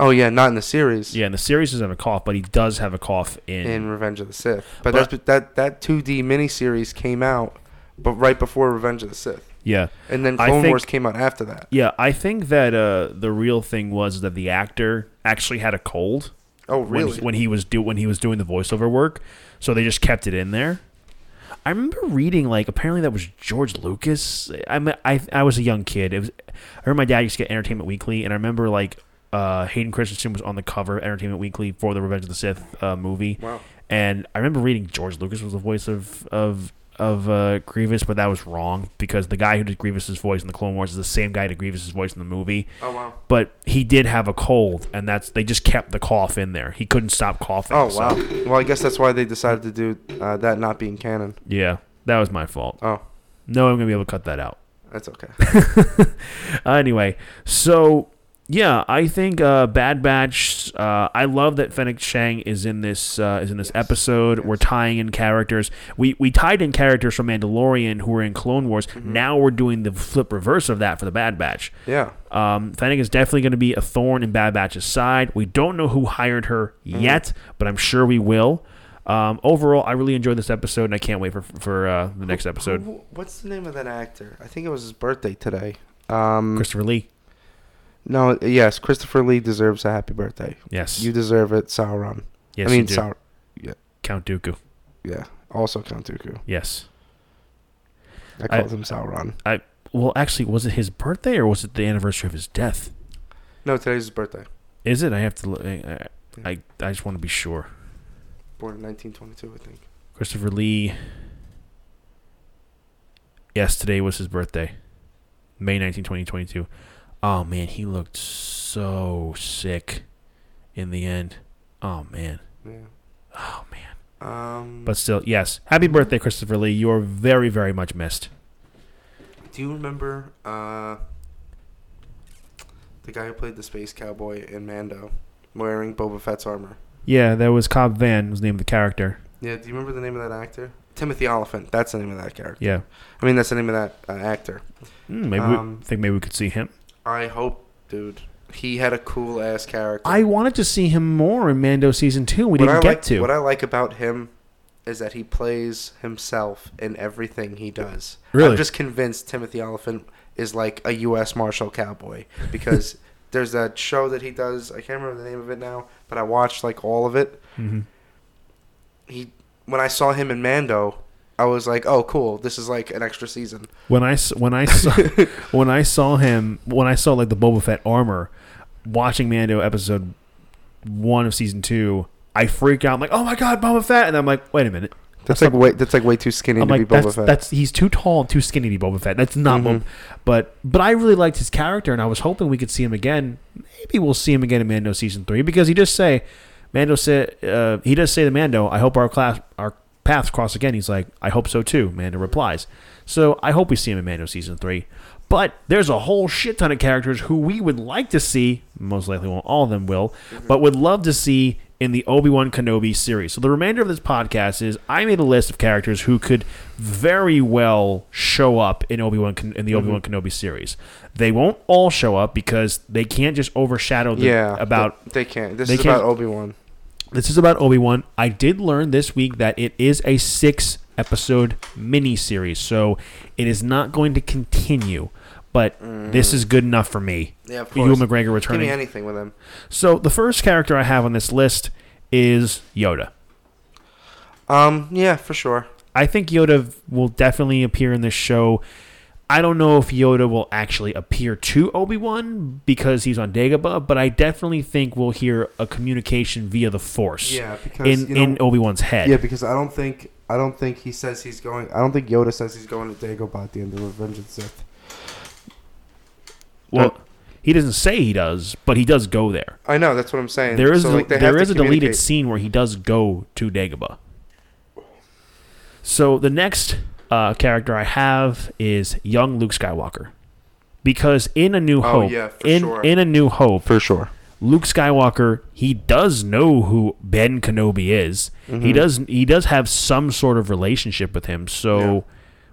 oh yeah, not in the series. Yeah, in the series he doesn't have a cough, but he does have a cough in. in Revenge of the Sith. But, But- that that 2D miniseries came out, but right before Revenge of the Sith, yeah, and then Clone think- Wars came out after that. yeah. I think that uh, the real thing was that the actor actually had a cold. Oh when really? he, when he was do when he was doing the voiceover work, so they just kept it in there. I remember reading like apparently that was George Lucas. I I I was a young kid. It was I remember my dad used to get Entertainment Weekly, and I remember like uh, Hayden Christensen was on the cover of Entertainment Weekly for the Revenge of the Sith uh, movie, wow. and I remember reading George Lucas was the voice of of of uh, Grievous, but that was wrong because the guy who did Grievous's voice in the Clone Wars is the same guy who did Grievous's voice in the movie Oh wow. but he did have a cold, and that's they just kept the cough in there. He couldn't stop coughing. Oh so- wow. Well, I guess that's why they decided to do uh, that not being canon. yeah, that was my fault. Oh, No, I'm gonna be able to cut that out. that's okay. Uh, (laughs) (laughs) anyway, so yeah, I think uh, Bad Batch. Uh, I love that Fennec Shang is in this uh, is in this episode. We're tying in characters. We we tied in characters from Mandalorian who were in Clone Wars. Mm-hmm. Now we're doing the flip reverse of that for the Bad Batch. Yeah. Um, Fennec is definitely going to be a thorn in Bad Batch's side. We don't know who hired her Mm-hmm. yet, but I'm sure we will. Um, overall, I really enjoyed this episode, and I can't wait for for uh, the next episode. What's the name of that actor? I think it was his birthday today. Um, Christopher Lee. No, yes, Christopher Lee deserves a happy birthday. Yes. You deserve it, Sauron. yes, I mean, you do. Sauron. Count Dooku. Yeah. Also Count Dooku. Yes. I I- called him Sauron. I well, actually, was it his birthday or was it the anniversary of his death? No, today's his birthday. Is it? I have to. look- I I, I just want to be sure. Born in 1922, I think. Christopher Lee. Yes, today was his birthday. May 19, 2022. Oh, man, he looked so sick in the end. Oh, man. Yeah. Oh, man. Um, But still, yes. Happy birthday, Christopher Lee. You are very, very much missed. do you remember uh, the guy who played the space cowboy in Mando, wearing Boba Fett's armor? Yeah, that was Cobb Vanth, was the name of the character. Yeah. Do you remember the name of that actor? Timothy Olyphant. That's the name of that character. Yeah. I mean, that's the name of that uh, actor. Mm, maybe Um, we think maybe we could see him. I hope, dude. He had a cool ass character. I wanted to see him more in Mando season two. We What didn't I get like, to. What I like about him is that he plays himself in everything he does. Really? I'm just convinced Timothy Olyphant is like a U.S. Marshal cowboy because (laughs) there's that show that he does. I can't remember the name of it now, but I watched like all of it. hmm He when I saw him in Mando, I was like, oh, cool. This is like an extra season. When I when I saw (laughs) when I saw him when I saw like the Boba Fett armor, watching Mando episode one of season two, I freak out. I'm like, oh my god, Boba Fett! And I'm like, wait a minute. That's like way. That's like way too skinny I'm to like, be Boba that's, Fett. that's he's too tall and too skinny to be Boba Fett. That's not Mhm. Boba. But but I really liked his character, and I was hoping we could see him again. Maybe we'll see him again in Mando season three because he just say, Mando said uh, he does say to Mando, "I hope our class our paths cross again." He's like, "I hope so too." Mando replies. So I hope we see him in Mando season three. But there's a whole shit ton of characters who we would like to see. Most likely, won't all of them will, mm-hmm. but would love to see in the Obi Wan Kenobi series. So the remainder of this podcast is I made a list of characters who could very well show up in Obi Wan in the mm-hmm. Obi Wan Kenobi series. They won't all show up because they can't just overshadow the, yeah. about they, they can't. This they is can't- about Obi Wan. This is about Obi Wan. I did learn this week that it is a six episode mini series, so it is not going to continue. But this is good enough for me. Yeah, of Ewan course. McGregor Give me anything with him. So the first character I have on this list is Yoda. Um. Yeah, for sure. I think Yoda will definitely appear in this show. I don't know if Yoda will actually appear to Obi Wan because he's on Dagobah, but I definitely think we'll hear a communication via the Force Yeah, because in you know, in Obi Wan's head. Yeah, because I don't think I don't think he says he's going. I don't think Yoda says he's going to Dagobah at the end of Revenge of the Sith. Well, he doesn't say he does, but he does go there. I know that's what I'm saying. There is So, a, like, they there is a deleted scene where he does go to Dagobah. So the next uh, character I have is young Luke Skywalker. because in a New Oh, Hope, yeah, for in sure. in a New Hope, For sure. Luke Skywalker, he does know who Ben Kenobi is. Mm-hmm. He does he does have some sort of relationship with him. So Yeah.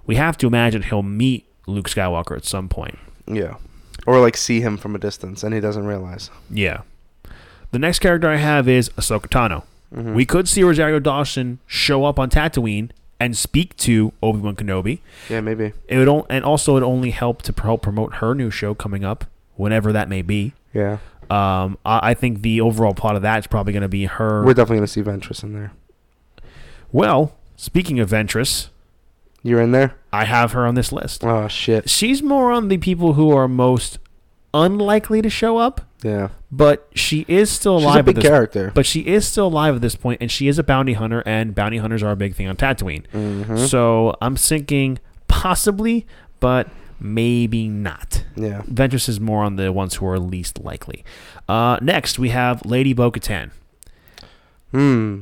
we have to imagine he'll meet Luke Skywalker at some point. Yeah. Or like see him from a distance and he doesn't realize. Yeah. The next character I have is Ahsoka Tano. Mm-hmm. We could see Rosario Dawson show up on Tatooine and speak to Obi Wan Kenobi. Yeah, maybe. It would, o- and also it only help to help promote her new show coming up, whenever that may be. Yeah. Um, I, I think the overall plot of that is probably going to be her. We're definitely gonna see Ventress in there. well, speaking of Ventress, You're in there? I have her on this list. Oh shit. She's more on the people who are most unlikely to show up, Yeah. but she is still She's alive a big character. But she is still alive at this point, and she is a bounty hunter, and bounty hunters are a big thing on Tatooine. Mm-hmm. So I'm thinking possibly, but maybe not. yeah. Ventress is more on the ones who are least likely. Uh, next, we have Lady Bo Katan. Hmm.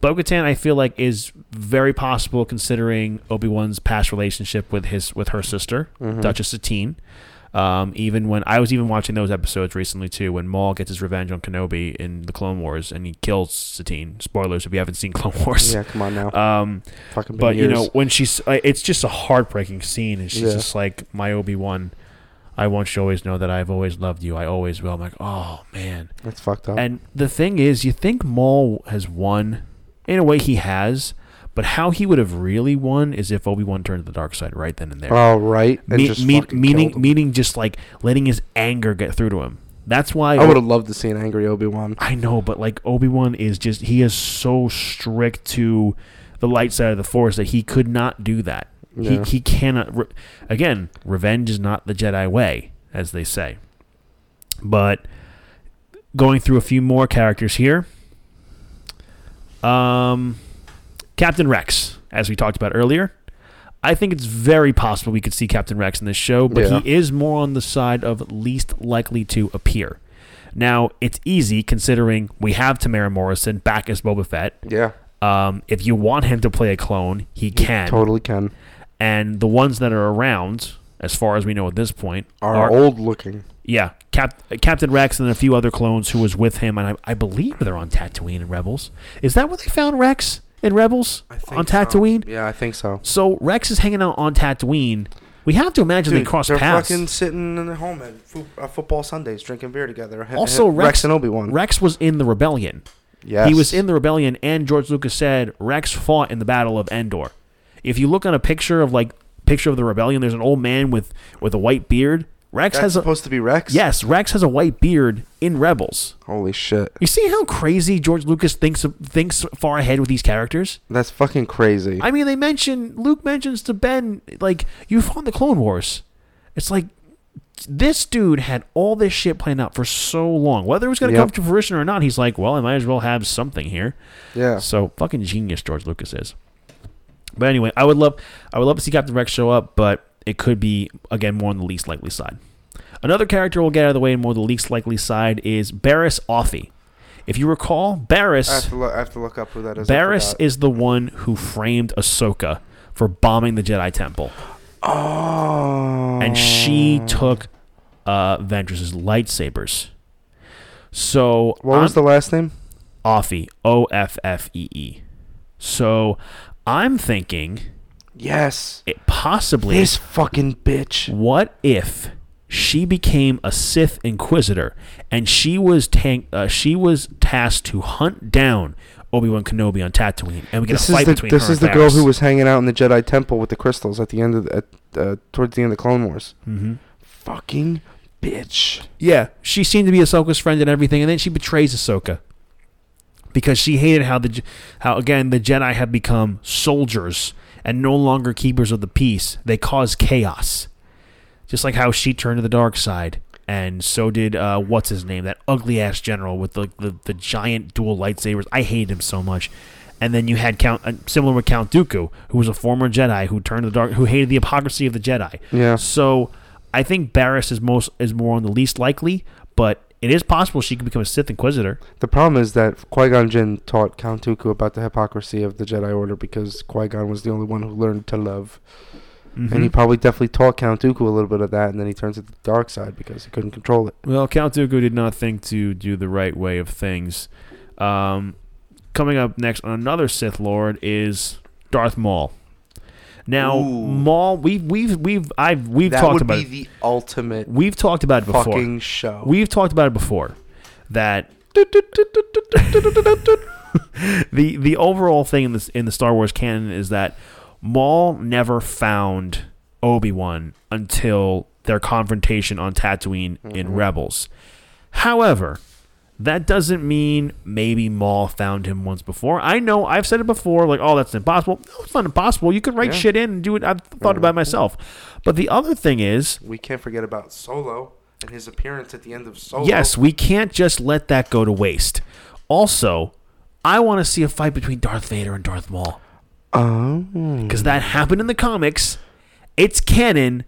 Bo Katan, I feel like, is very possible considering Obi Wan's past relationship with his with her sister, Mhm. Duchess Satine. Um, even when I was even watching those episodes recently too, when Maul gets his revenge on Kenobi in the Clone Wars and he kills Satine. Spoilers if you haven't seen (laughs) Clone Wars. Yeah, come on now. Um, Fucking but you know when she's, uh, it's just a heartbreaking scene, and she's Yeah. just like, "My Obi Wan, I want you to always know that I've always loved you. I always will." I'm like, "Oh man." That's fucked up. And the thing is, you think Maul has won, in a way he has, but how he would have really won is if Obi Wan turned to the dark side right then and there. oh right. Me- me- meaning, meaning, just like letting his anger get through to him. That's why I would have loved to see an angry Obi Wan. I know, but like Obi Wan is just he is so strict to the light side of the Force that he could not do that. Yeah. He he cannot. Re- again, revenge is not the Jedi way, as they say. But going through a few more characters here. Um, Captain Rex, as we talked about earlier. I think it's very possible we could see Captain Rex in this show, but Yeah. he is more on the side of least likely to appear. Now, it's easy considering we have Temuera Morrison back as Boba Fett. Yeah. Um, if you want him to play a clone, he can. Totally can. And the ones that are around, as far as we know at this point, Are, old looking. yeah, Cap- Captain Rex and a few other clones who was with him, and I, I believe they're on Tatooine in Rebels. Is that where they found Rex in Rebels on Tatooine? Yeah, I think so. So Rex is hanging out on Tatooine. We have to imagine they cross they're paths. fucking sitting in their home at fo- uh, football Sundays, drinking beer together. H- Also, H- Rex- and Obi Wan. Rex was in the rebellion. Yes. He was in the rebellion, and George Lucas said Rex fought in the Battle of Endor. If you look on a picture of like picture of the rebellion, there's an old man with with a white beard. Rex That's has a supposed to be Rex. yes, Rex has a white beard in Rebels. Holy shit. You see how crazy George Lucas thinks thinks far ahead with these characters. That's fucking crazy. I mean, they mention Luke mentions to Ben like you fought in the Clone Wars. It's like this dude had all this shit planned out for so long. Whether it was going to Yep. come to fruition or not, he's like, well, I might as well have something here. yeah. So fucking genius, George Lucas is. But anyway, I would love, I would love to see Captain Rex show up, but it could be again more on the least likely side. Another character we'll get out of the way and more the least likely side is Barris Offee. If you recall, I have, Barris to look, have to look up who that is. Barris is the one who framed Ahsoka for bombing the Jedi Temple, Oh. and she took uh, Ventress's lightsabers. So What was I'm- the last name? Offee, O F F E E. So I'm thinking Yes. it possibly This fucking bitch. what if she became a Sith Inquisitor and she was tank, uh, she was tasked to hunt down Obi Wan Kenobi on Tatooine, and we get This a is fight the between this is the girl who was hanging out in the Jedi Temple with the crystals at the end of the, at, uh, towards the end of the Clone Wars. Mhm. Fucking bitch. Yeah, she seemed to be Ahsoka's friend and everything, and then she betrays Ahsoka because she hated how the how again the Jedi have become soldiers and no longer keepers of the peace. They cause chaos, just like how she turned to the dark side, and so did uh, what's his name, that ugly ass general with the, the the giant dual lightsabers. I hated him so much. And then you had Count, uh, similar with Count Dooku, who was a former Jedi who turned to the dark, who hated the hypocrisy of the Jedi. Yeah. So I think Barris is most is more on the least likely, but it is possible she could become a Sith Inquisitor. The problem is that Qui Gon Jinn taught Count Dooku about the hypocrisy of the Jedi Order because Qui Gon was the only one who learned to love. and he Mhm. probably definitely taught Count Dooku a little bit of that, and then he turns to the dark side because he couldn't control it. Well, Count Dooku did not think to do the right way of things. Um, coming up next on another Sith Lord is Darth Maul. Now, Ooh. Maul, we've we've we've I've we've that talked would about be it. the ultimate We've talked about it before. fucking show. We've talked about it before. That (laughs) the the overall thing in this in the Star Wars canon is that Maul never found Obi Wan until their confrontation on Tatooine in Mhm. Rebels. However, that doesn't mean maybe Maul found him once before. I know I've said it before, like, oh, that's impossible. No, it's not impossible. You could write Yeah. shit in and do it. I've thought about it myself. But the other thing is, we can't forget about Solo and his appearance at the end of Solo. Yes, we can't just let that go to waste. Also, I want to see a fight between Darth Vader and Darth Maul Oh. because that happened in the comics. It's canon.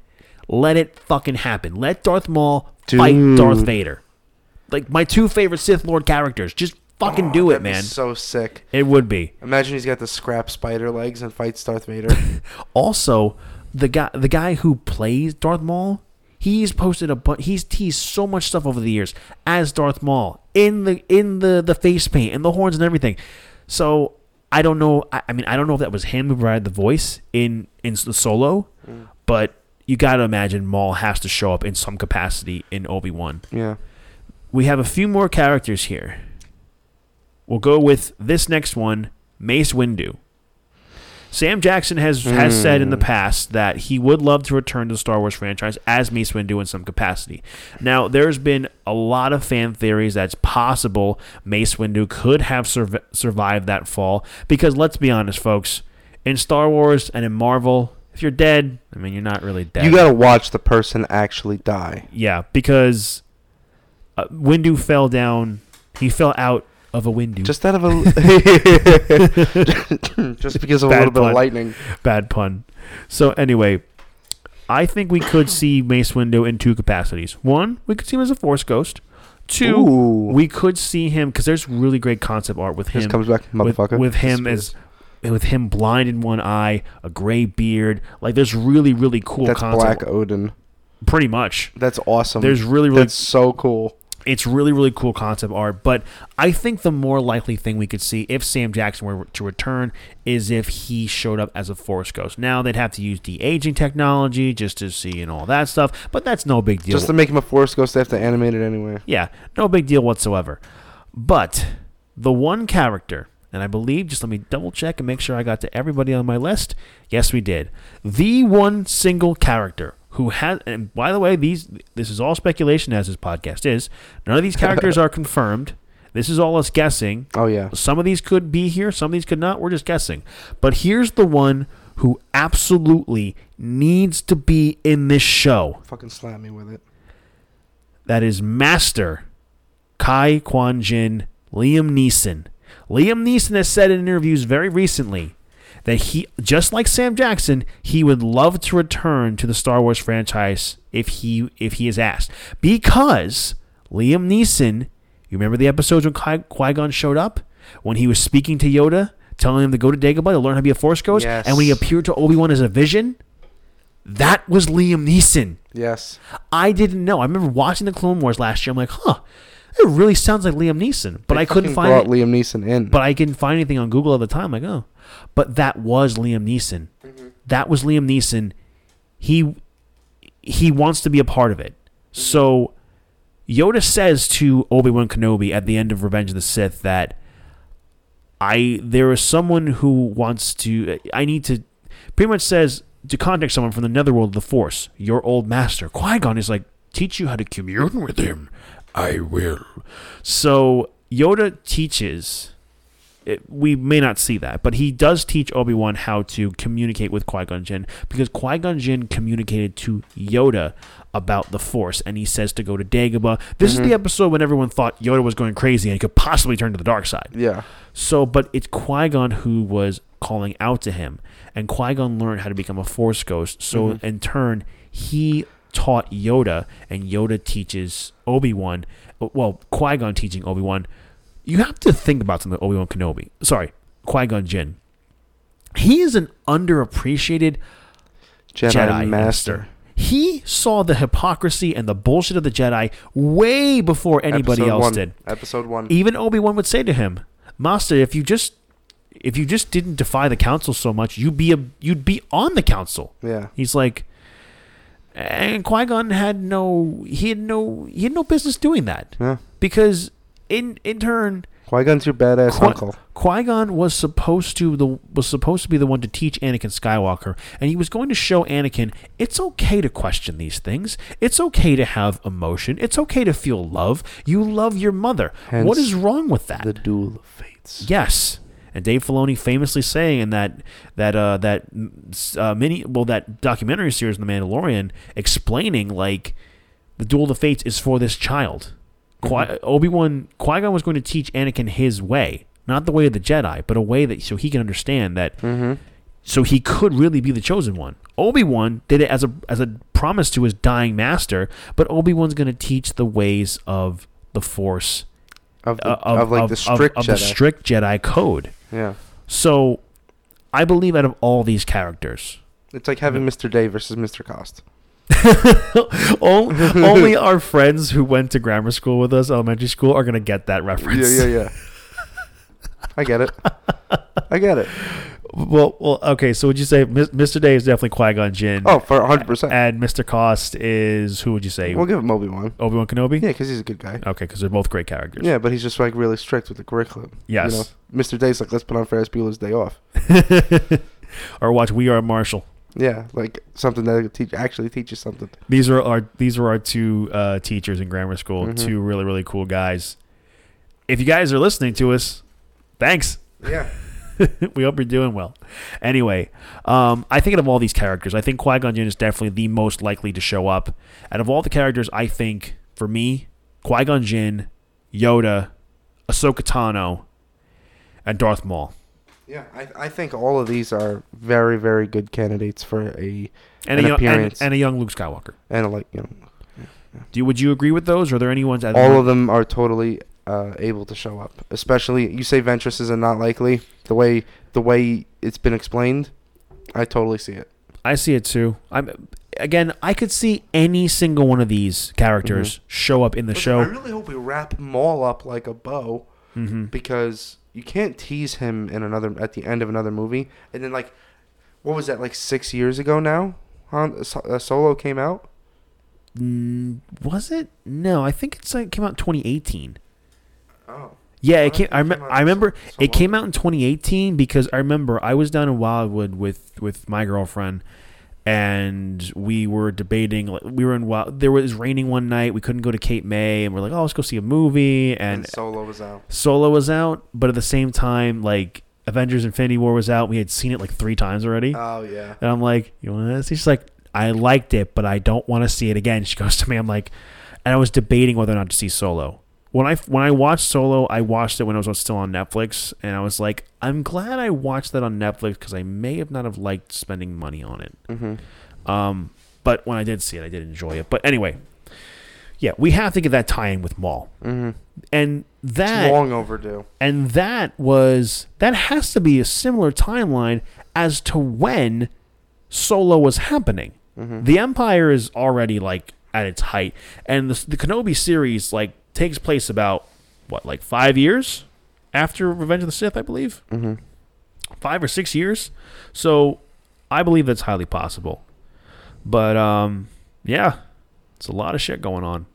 Let it fucking happen. Let Darth Maul fight Darth Vader. Like my two favorite Sith Lord characters. Just fucking Oh, do it, man. So sick. It would be. Imagine he's got the scrap spider legs and fights Darth Vader. (laughs) Also, the guy the guy who plays Darth Maul, he's posted a bu- he's teased so much stuff over the years as Darth Maul in the in the the face paint and the horns and everything. So I don't know. I, I mean, I don't know if that was him who provided the voice in in the solo, Mm. but you got to imagine Maul has to show up in some capacity in Obi Wan. yeah. We have a few more characters here. We'll go with this next one, Mace Windu. Sam Jackson has has said in the Hmm. past that he would love to return to the Star Wars franchise as Mace Windu in some capacity. Now, there's been a lot of fan theories that's possible Mace Windu could have surv- survived that fall because let's be honest, folks, in Star Wars and in Marvel, if you're dead, I mean, you're not really dead. You gotta watch the person actually die. Yeah, because uh, Windu fell down. He fell out of a Windu. Just out of a. (laughs) (laughs) just because of a Bad little bit pun. of lightning. bad pun. So anyway, I think we could see Mace Windu in two capacities. One, we could see him as a Force ghost. Two, Ooh. we could see him because there's really great concept art with Just him. comes back, with, motherfucker. with him as with him blind in one eye, a gray beard. Like there's really really cool That's concept. Black Odin. Pretty much. That's awesome. There's really really That's so cool. It's really really cool concept art but i think the more likely thing we could see if sam jackson were to return is if he showed up as a force ghost. Now they'd have to use de-aging technology just to see and all that stuff but that's no big deal. Just to make him a Force Ghost, they have to animate it anyway. yeah no big deal whatsoever. But the one character and i believe just let me double check and make sure i got to everybody on my list. Yes we did. The one single character who has and by the way these this is all speculation as this podcast is none of these characters are (laughs) confirmed this is all us guessing Oh yeah. some of these could be here some of these could not we're just guessing but here's the one who absolutely needs to be in this show Fucking slap me with it. that is Master Qui Gon Jinn Liam Neeson. Liam Neeson has said in interviews very recently that he, just like Sam Jackson, he would love to return to the Star Wars franchise if he if he is asked. Because Liam Neeson, you remember the episodes when Qui Gon showed up when he was speaking to Yoda, telling him to go to Dagobah to learn how to be a Force ghost, Yes. and when he appeared to Obi Wan as a vision. That was Liam Neeson. Yes. I didn't know. I remember watching the Clone Wars last year. I'm like, huh, it really sounds like Liam Neeson, but They I couldn't find brought it. Liam Neeson in. But I couldn't find anything on Google at the time. Like, oh, but that was Liam Neeson. Mm-hmm. That was Liam Neeson. He he wants to be a part of it. Mm-hmm. So Yoda says to Obi Wan Kenobi at the end of Revenge of the Sith that I there is someone who wants to. I need to. Pretty much says to contact someone from the netherworld of the Force. Your old master Qui Gon is like teach you how to commune with him. I will. So Yoda teaches. It, we may not see that, but he does teach Obi Wan how to communicate with Qui Gon Jinn because Qui Gon Jinn communicated to Yoda about the Force, and he says to go to Dagobah. This is the episode when everyone thought Yoda was going crazy and he could possibly turn to the dark side. yeah. So, but it's Qui Gon who was calling out to him, and Qui Gon learned how to become a Force ghost. So, Mhm. in turn, he taught Yoda, and Yoda teaches Obi Wan. Well, Qui Gon teaching Obi Wan. You have to think about something. Obi Wan Kenobi. Sorry, Qui Gon Jinn. He is an underappreciated Jedi, Jedi, Master. He saw the hypocrisy and the bullshit of the Jedi way before anybody Episode else one. did. Episode one. Even Obi Wan would say to him, "Master, if you just if you just didn't defy the council so much, you'd be a you'd be on the council." yeah. He's like, and Qui Gon had no he had no he had no business doing that Yeah. because in in turn Qui Gon's your badass Qui- uncle. Qui Gon was supposed to the was supposed to be the one to teach Anakin Skywalker, and he was going to show Anakin it's okay to question these things. It's okay to have emotion. It's okay to feel love. You love your mother. what Hence is wrong with that? The Duel of Fates. Yes, and Dave Filoni famously saying in that that uh, that uh, mini well that documentary series, in The Mandalorian, explaining like the Duel of Fates is for this child. Qui- Obi Wan Qui Gon was going to teach Anakin his way, not the way of the Jedi, but a way that so he can understand that, Mm-hmm. so he could really be the chosen one. Obi Wan did it as a as a promise to his dying master, but Obi Wan's going to teach the ways of the Force Of, the, uh, of, of, like of- the strict of, Jedi. the strict Jedi code. yeah. So, I believe out of all these characters, It's like having Mr. Day versus Mr. Cost. (laughs) only our friends who went to grammar school with us, elementary school, are gonna get that reference. Yeah, yeah, (laughs) yeah. I get it. I get it. Well, well, okay. So would you say Mr. Day is definitely Qui Gon Jinn? Oh, for 100%. and Mr. Cost is who would you say? We'll give him Obi Wan. Obi Wan Kenobi. Yeah, because he's a good guy. Okay, because they're both great characters. Yeah, but he's just like really strict with the curriculum. Yes. You know, Mr. Day's like, let's put on Ferris Bueller's Day Off. (laughs) or watch We Are Marshall. Yeah, like something that teach actually teaches something. These are our these were our two uh, teachers in grammar school. Mhm. Two really really cool guys. If you guys are listening to us, thanks. Yeah. (laughs) we hope you're doing well. Anyway, um, I think out of all these characters, I think Qui Gon Jinn is definitely the most likely to show up. Out of all the characters, I think for me, Qui Gon Jinn, Yoda, Ahsoka Tano, and Darth Maul, Yeah, I, I think all of these are very, very good candidates for a and, An a young, and, appearance. and a young Luke Skywalker. and a, like you know Do you, would you agree with those? Or are there any ones? all of them are totally uh, able to show up. Especially you say Ventress is not likely the way the way it's been explained. I totally see it. I see it too. I'm again. I could see any single one of these characters show up in the Listen, show. I really hope we wrap them all up like a bow hmm because you can't tease him in another at the end of another movie and then like what was that like six years ago now? Han, uh, Solo came out. Mm, was it? No, I think it's like came out in 2018. Oh. Yeah, it came. I, rem- came I remember so it came out in 2018 because I remember I was down in Wildwood with with my girlfriend, and we were debating. Like, we were in Wild. There was raining one night. We couldn't go to Cape May, and we're like, oh, let's go see a movie. And, And Solo was out. Solo was out, but at the same time, like Avengers: Infinity War was out. We had seen it like three times already, Oh yeah. and I'm like, you want to see? She's like, I liked it, but I don't want to see it again. She goes to me, I'm like, and I was debating whether or not to see Solo. When I when I watched Solo, I watched it when it was still on Netflix, and I was like, I'm glad I watched that on Netflix because I may have not have liked spending money on it. Mm-hmm. Um, but when I did see it, I did enjoy it. But anyway, yeah, we have to get that tie-in with Maul, Mm-hmm. and It's that long overdue. and that was that has to be a similar timeline as to when Solo was happening. Mm-hmm. The Empire is already like at its height, and the, the Kenobi series like takes place about what like five years after Revenge of the Sith, I believe, Mm-hmm. five or six years. So I believe that's highly possible. But um, yeah, it's a lot of shit going on.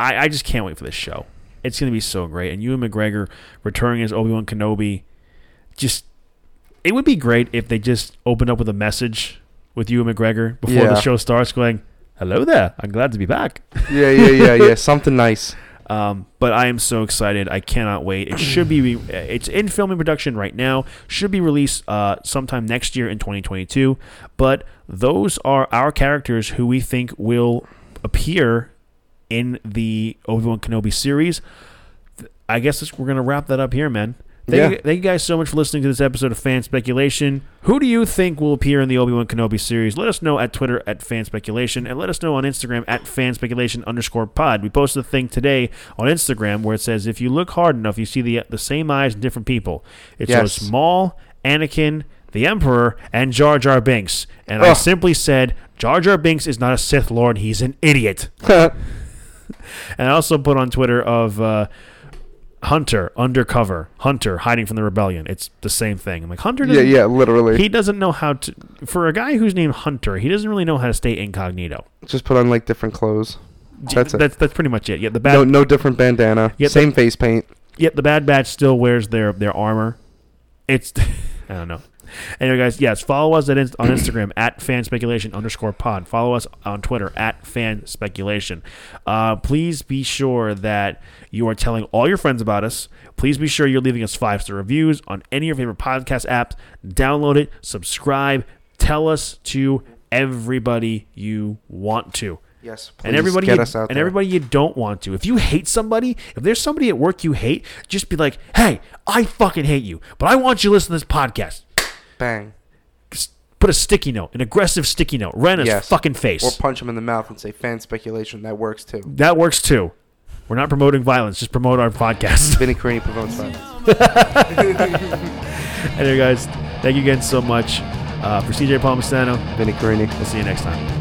I, I just can't wait for this show. It's gonna be so great, and Ewan McGregor returning as Obi Wan Kenobi, just it would be great if they just opened up with a message with Ewan McGregor before Yeah. the show starts, going, "Hello there, I'm glad to be back." Yeah, yeah, yeah, yeah. (laughs) Something nice. Um, but I am so excited. I cannot wait. It should be. It's in filming production right now. Should be released uh, sometime next year in 2022. But those are our characters who we think will appear in the Obi Wan Kenobi series. I guess we're gonna wrap that up here, man. Thank, Yeah. you, thank you guys so much for listening to this episode of Fan Speculation. Who do you think will appear in the Obi Wan Kenobi series? Let us know at Twitter at Fan Speculation and let us know on Instagram at Fan Speculation underscore pod. We posted a thing today on Instagram where it says if you look hard enough, you see the the same eyes in different people. It Yes. shows Maul, Anakin, the Emperor, and Jar Jar Binks. And I simply said, Jar Jar Binks is not a Sith Lord, he's an idiot. (laughs) And I also put on Twitter of uh, Hunter, undercover, Hunter, hiding from the rebellion. It's the same thing. I'm like, Hunter yeah, yeah, literally. he doesn't know how to, for a guy who's named Hunter, he doesn't really know how to stay incognito. Just put on like different clothes. That's it. That's, that's pretty much it. Yeah, the bad, No, no different bandana. Yeah, Same face paint. Yep, the Bad Batch still wears their their armor. It's (laughs) I don't know. Anyway, guys, yes, follow us at, on Instagram at fan speculation underscore pod. Follow us on Twitter at fan speculation. Uh, please be sure that you are telling all your friends about us. Please be sure you're leaving us five star reviews on any of your favorite podcast apps. Download it, subscribe, tell us to everybody you want to Yes. and everybody get you, us out and there. everybody you don't want to. If you hate somebody, if there's somebody at work you hate, just be like, "Hey, I fucking hate you, but I want you to listen to this podcast." Bang. Put a sticky note, an aggressive sticky note, right in his Yes. fucking face. Or punch him in the mouth and say fan speculation. That works too. that works too. We're not promoting violence; just promote our podcast. (laughs) Vinny Carini promotes violence. (laughs) anyway, guys, thank you again so much uh, for CJ Palmisano. Vinny Carini. We'll see you next time.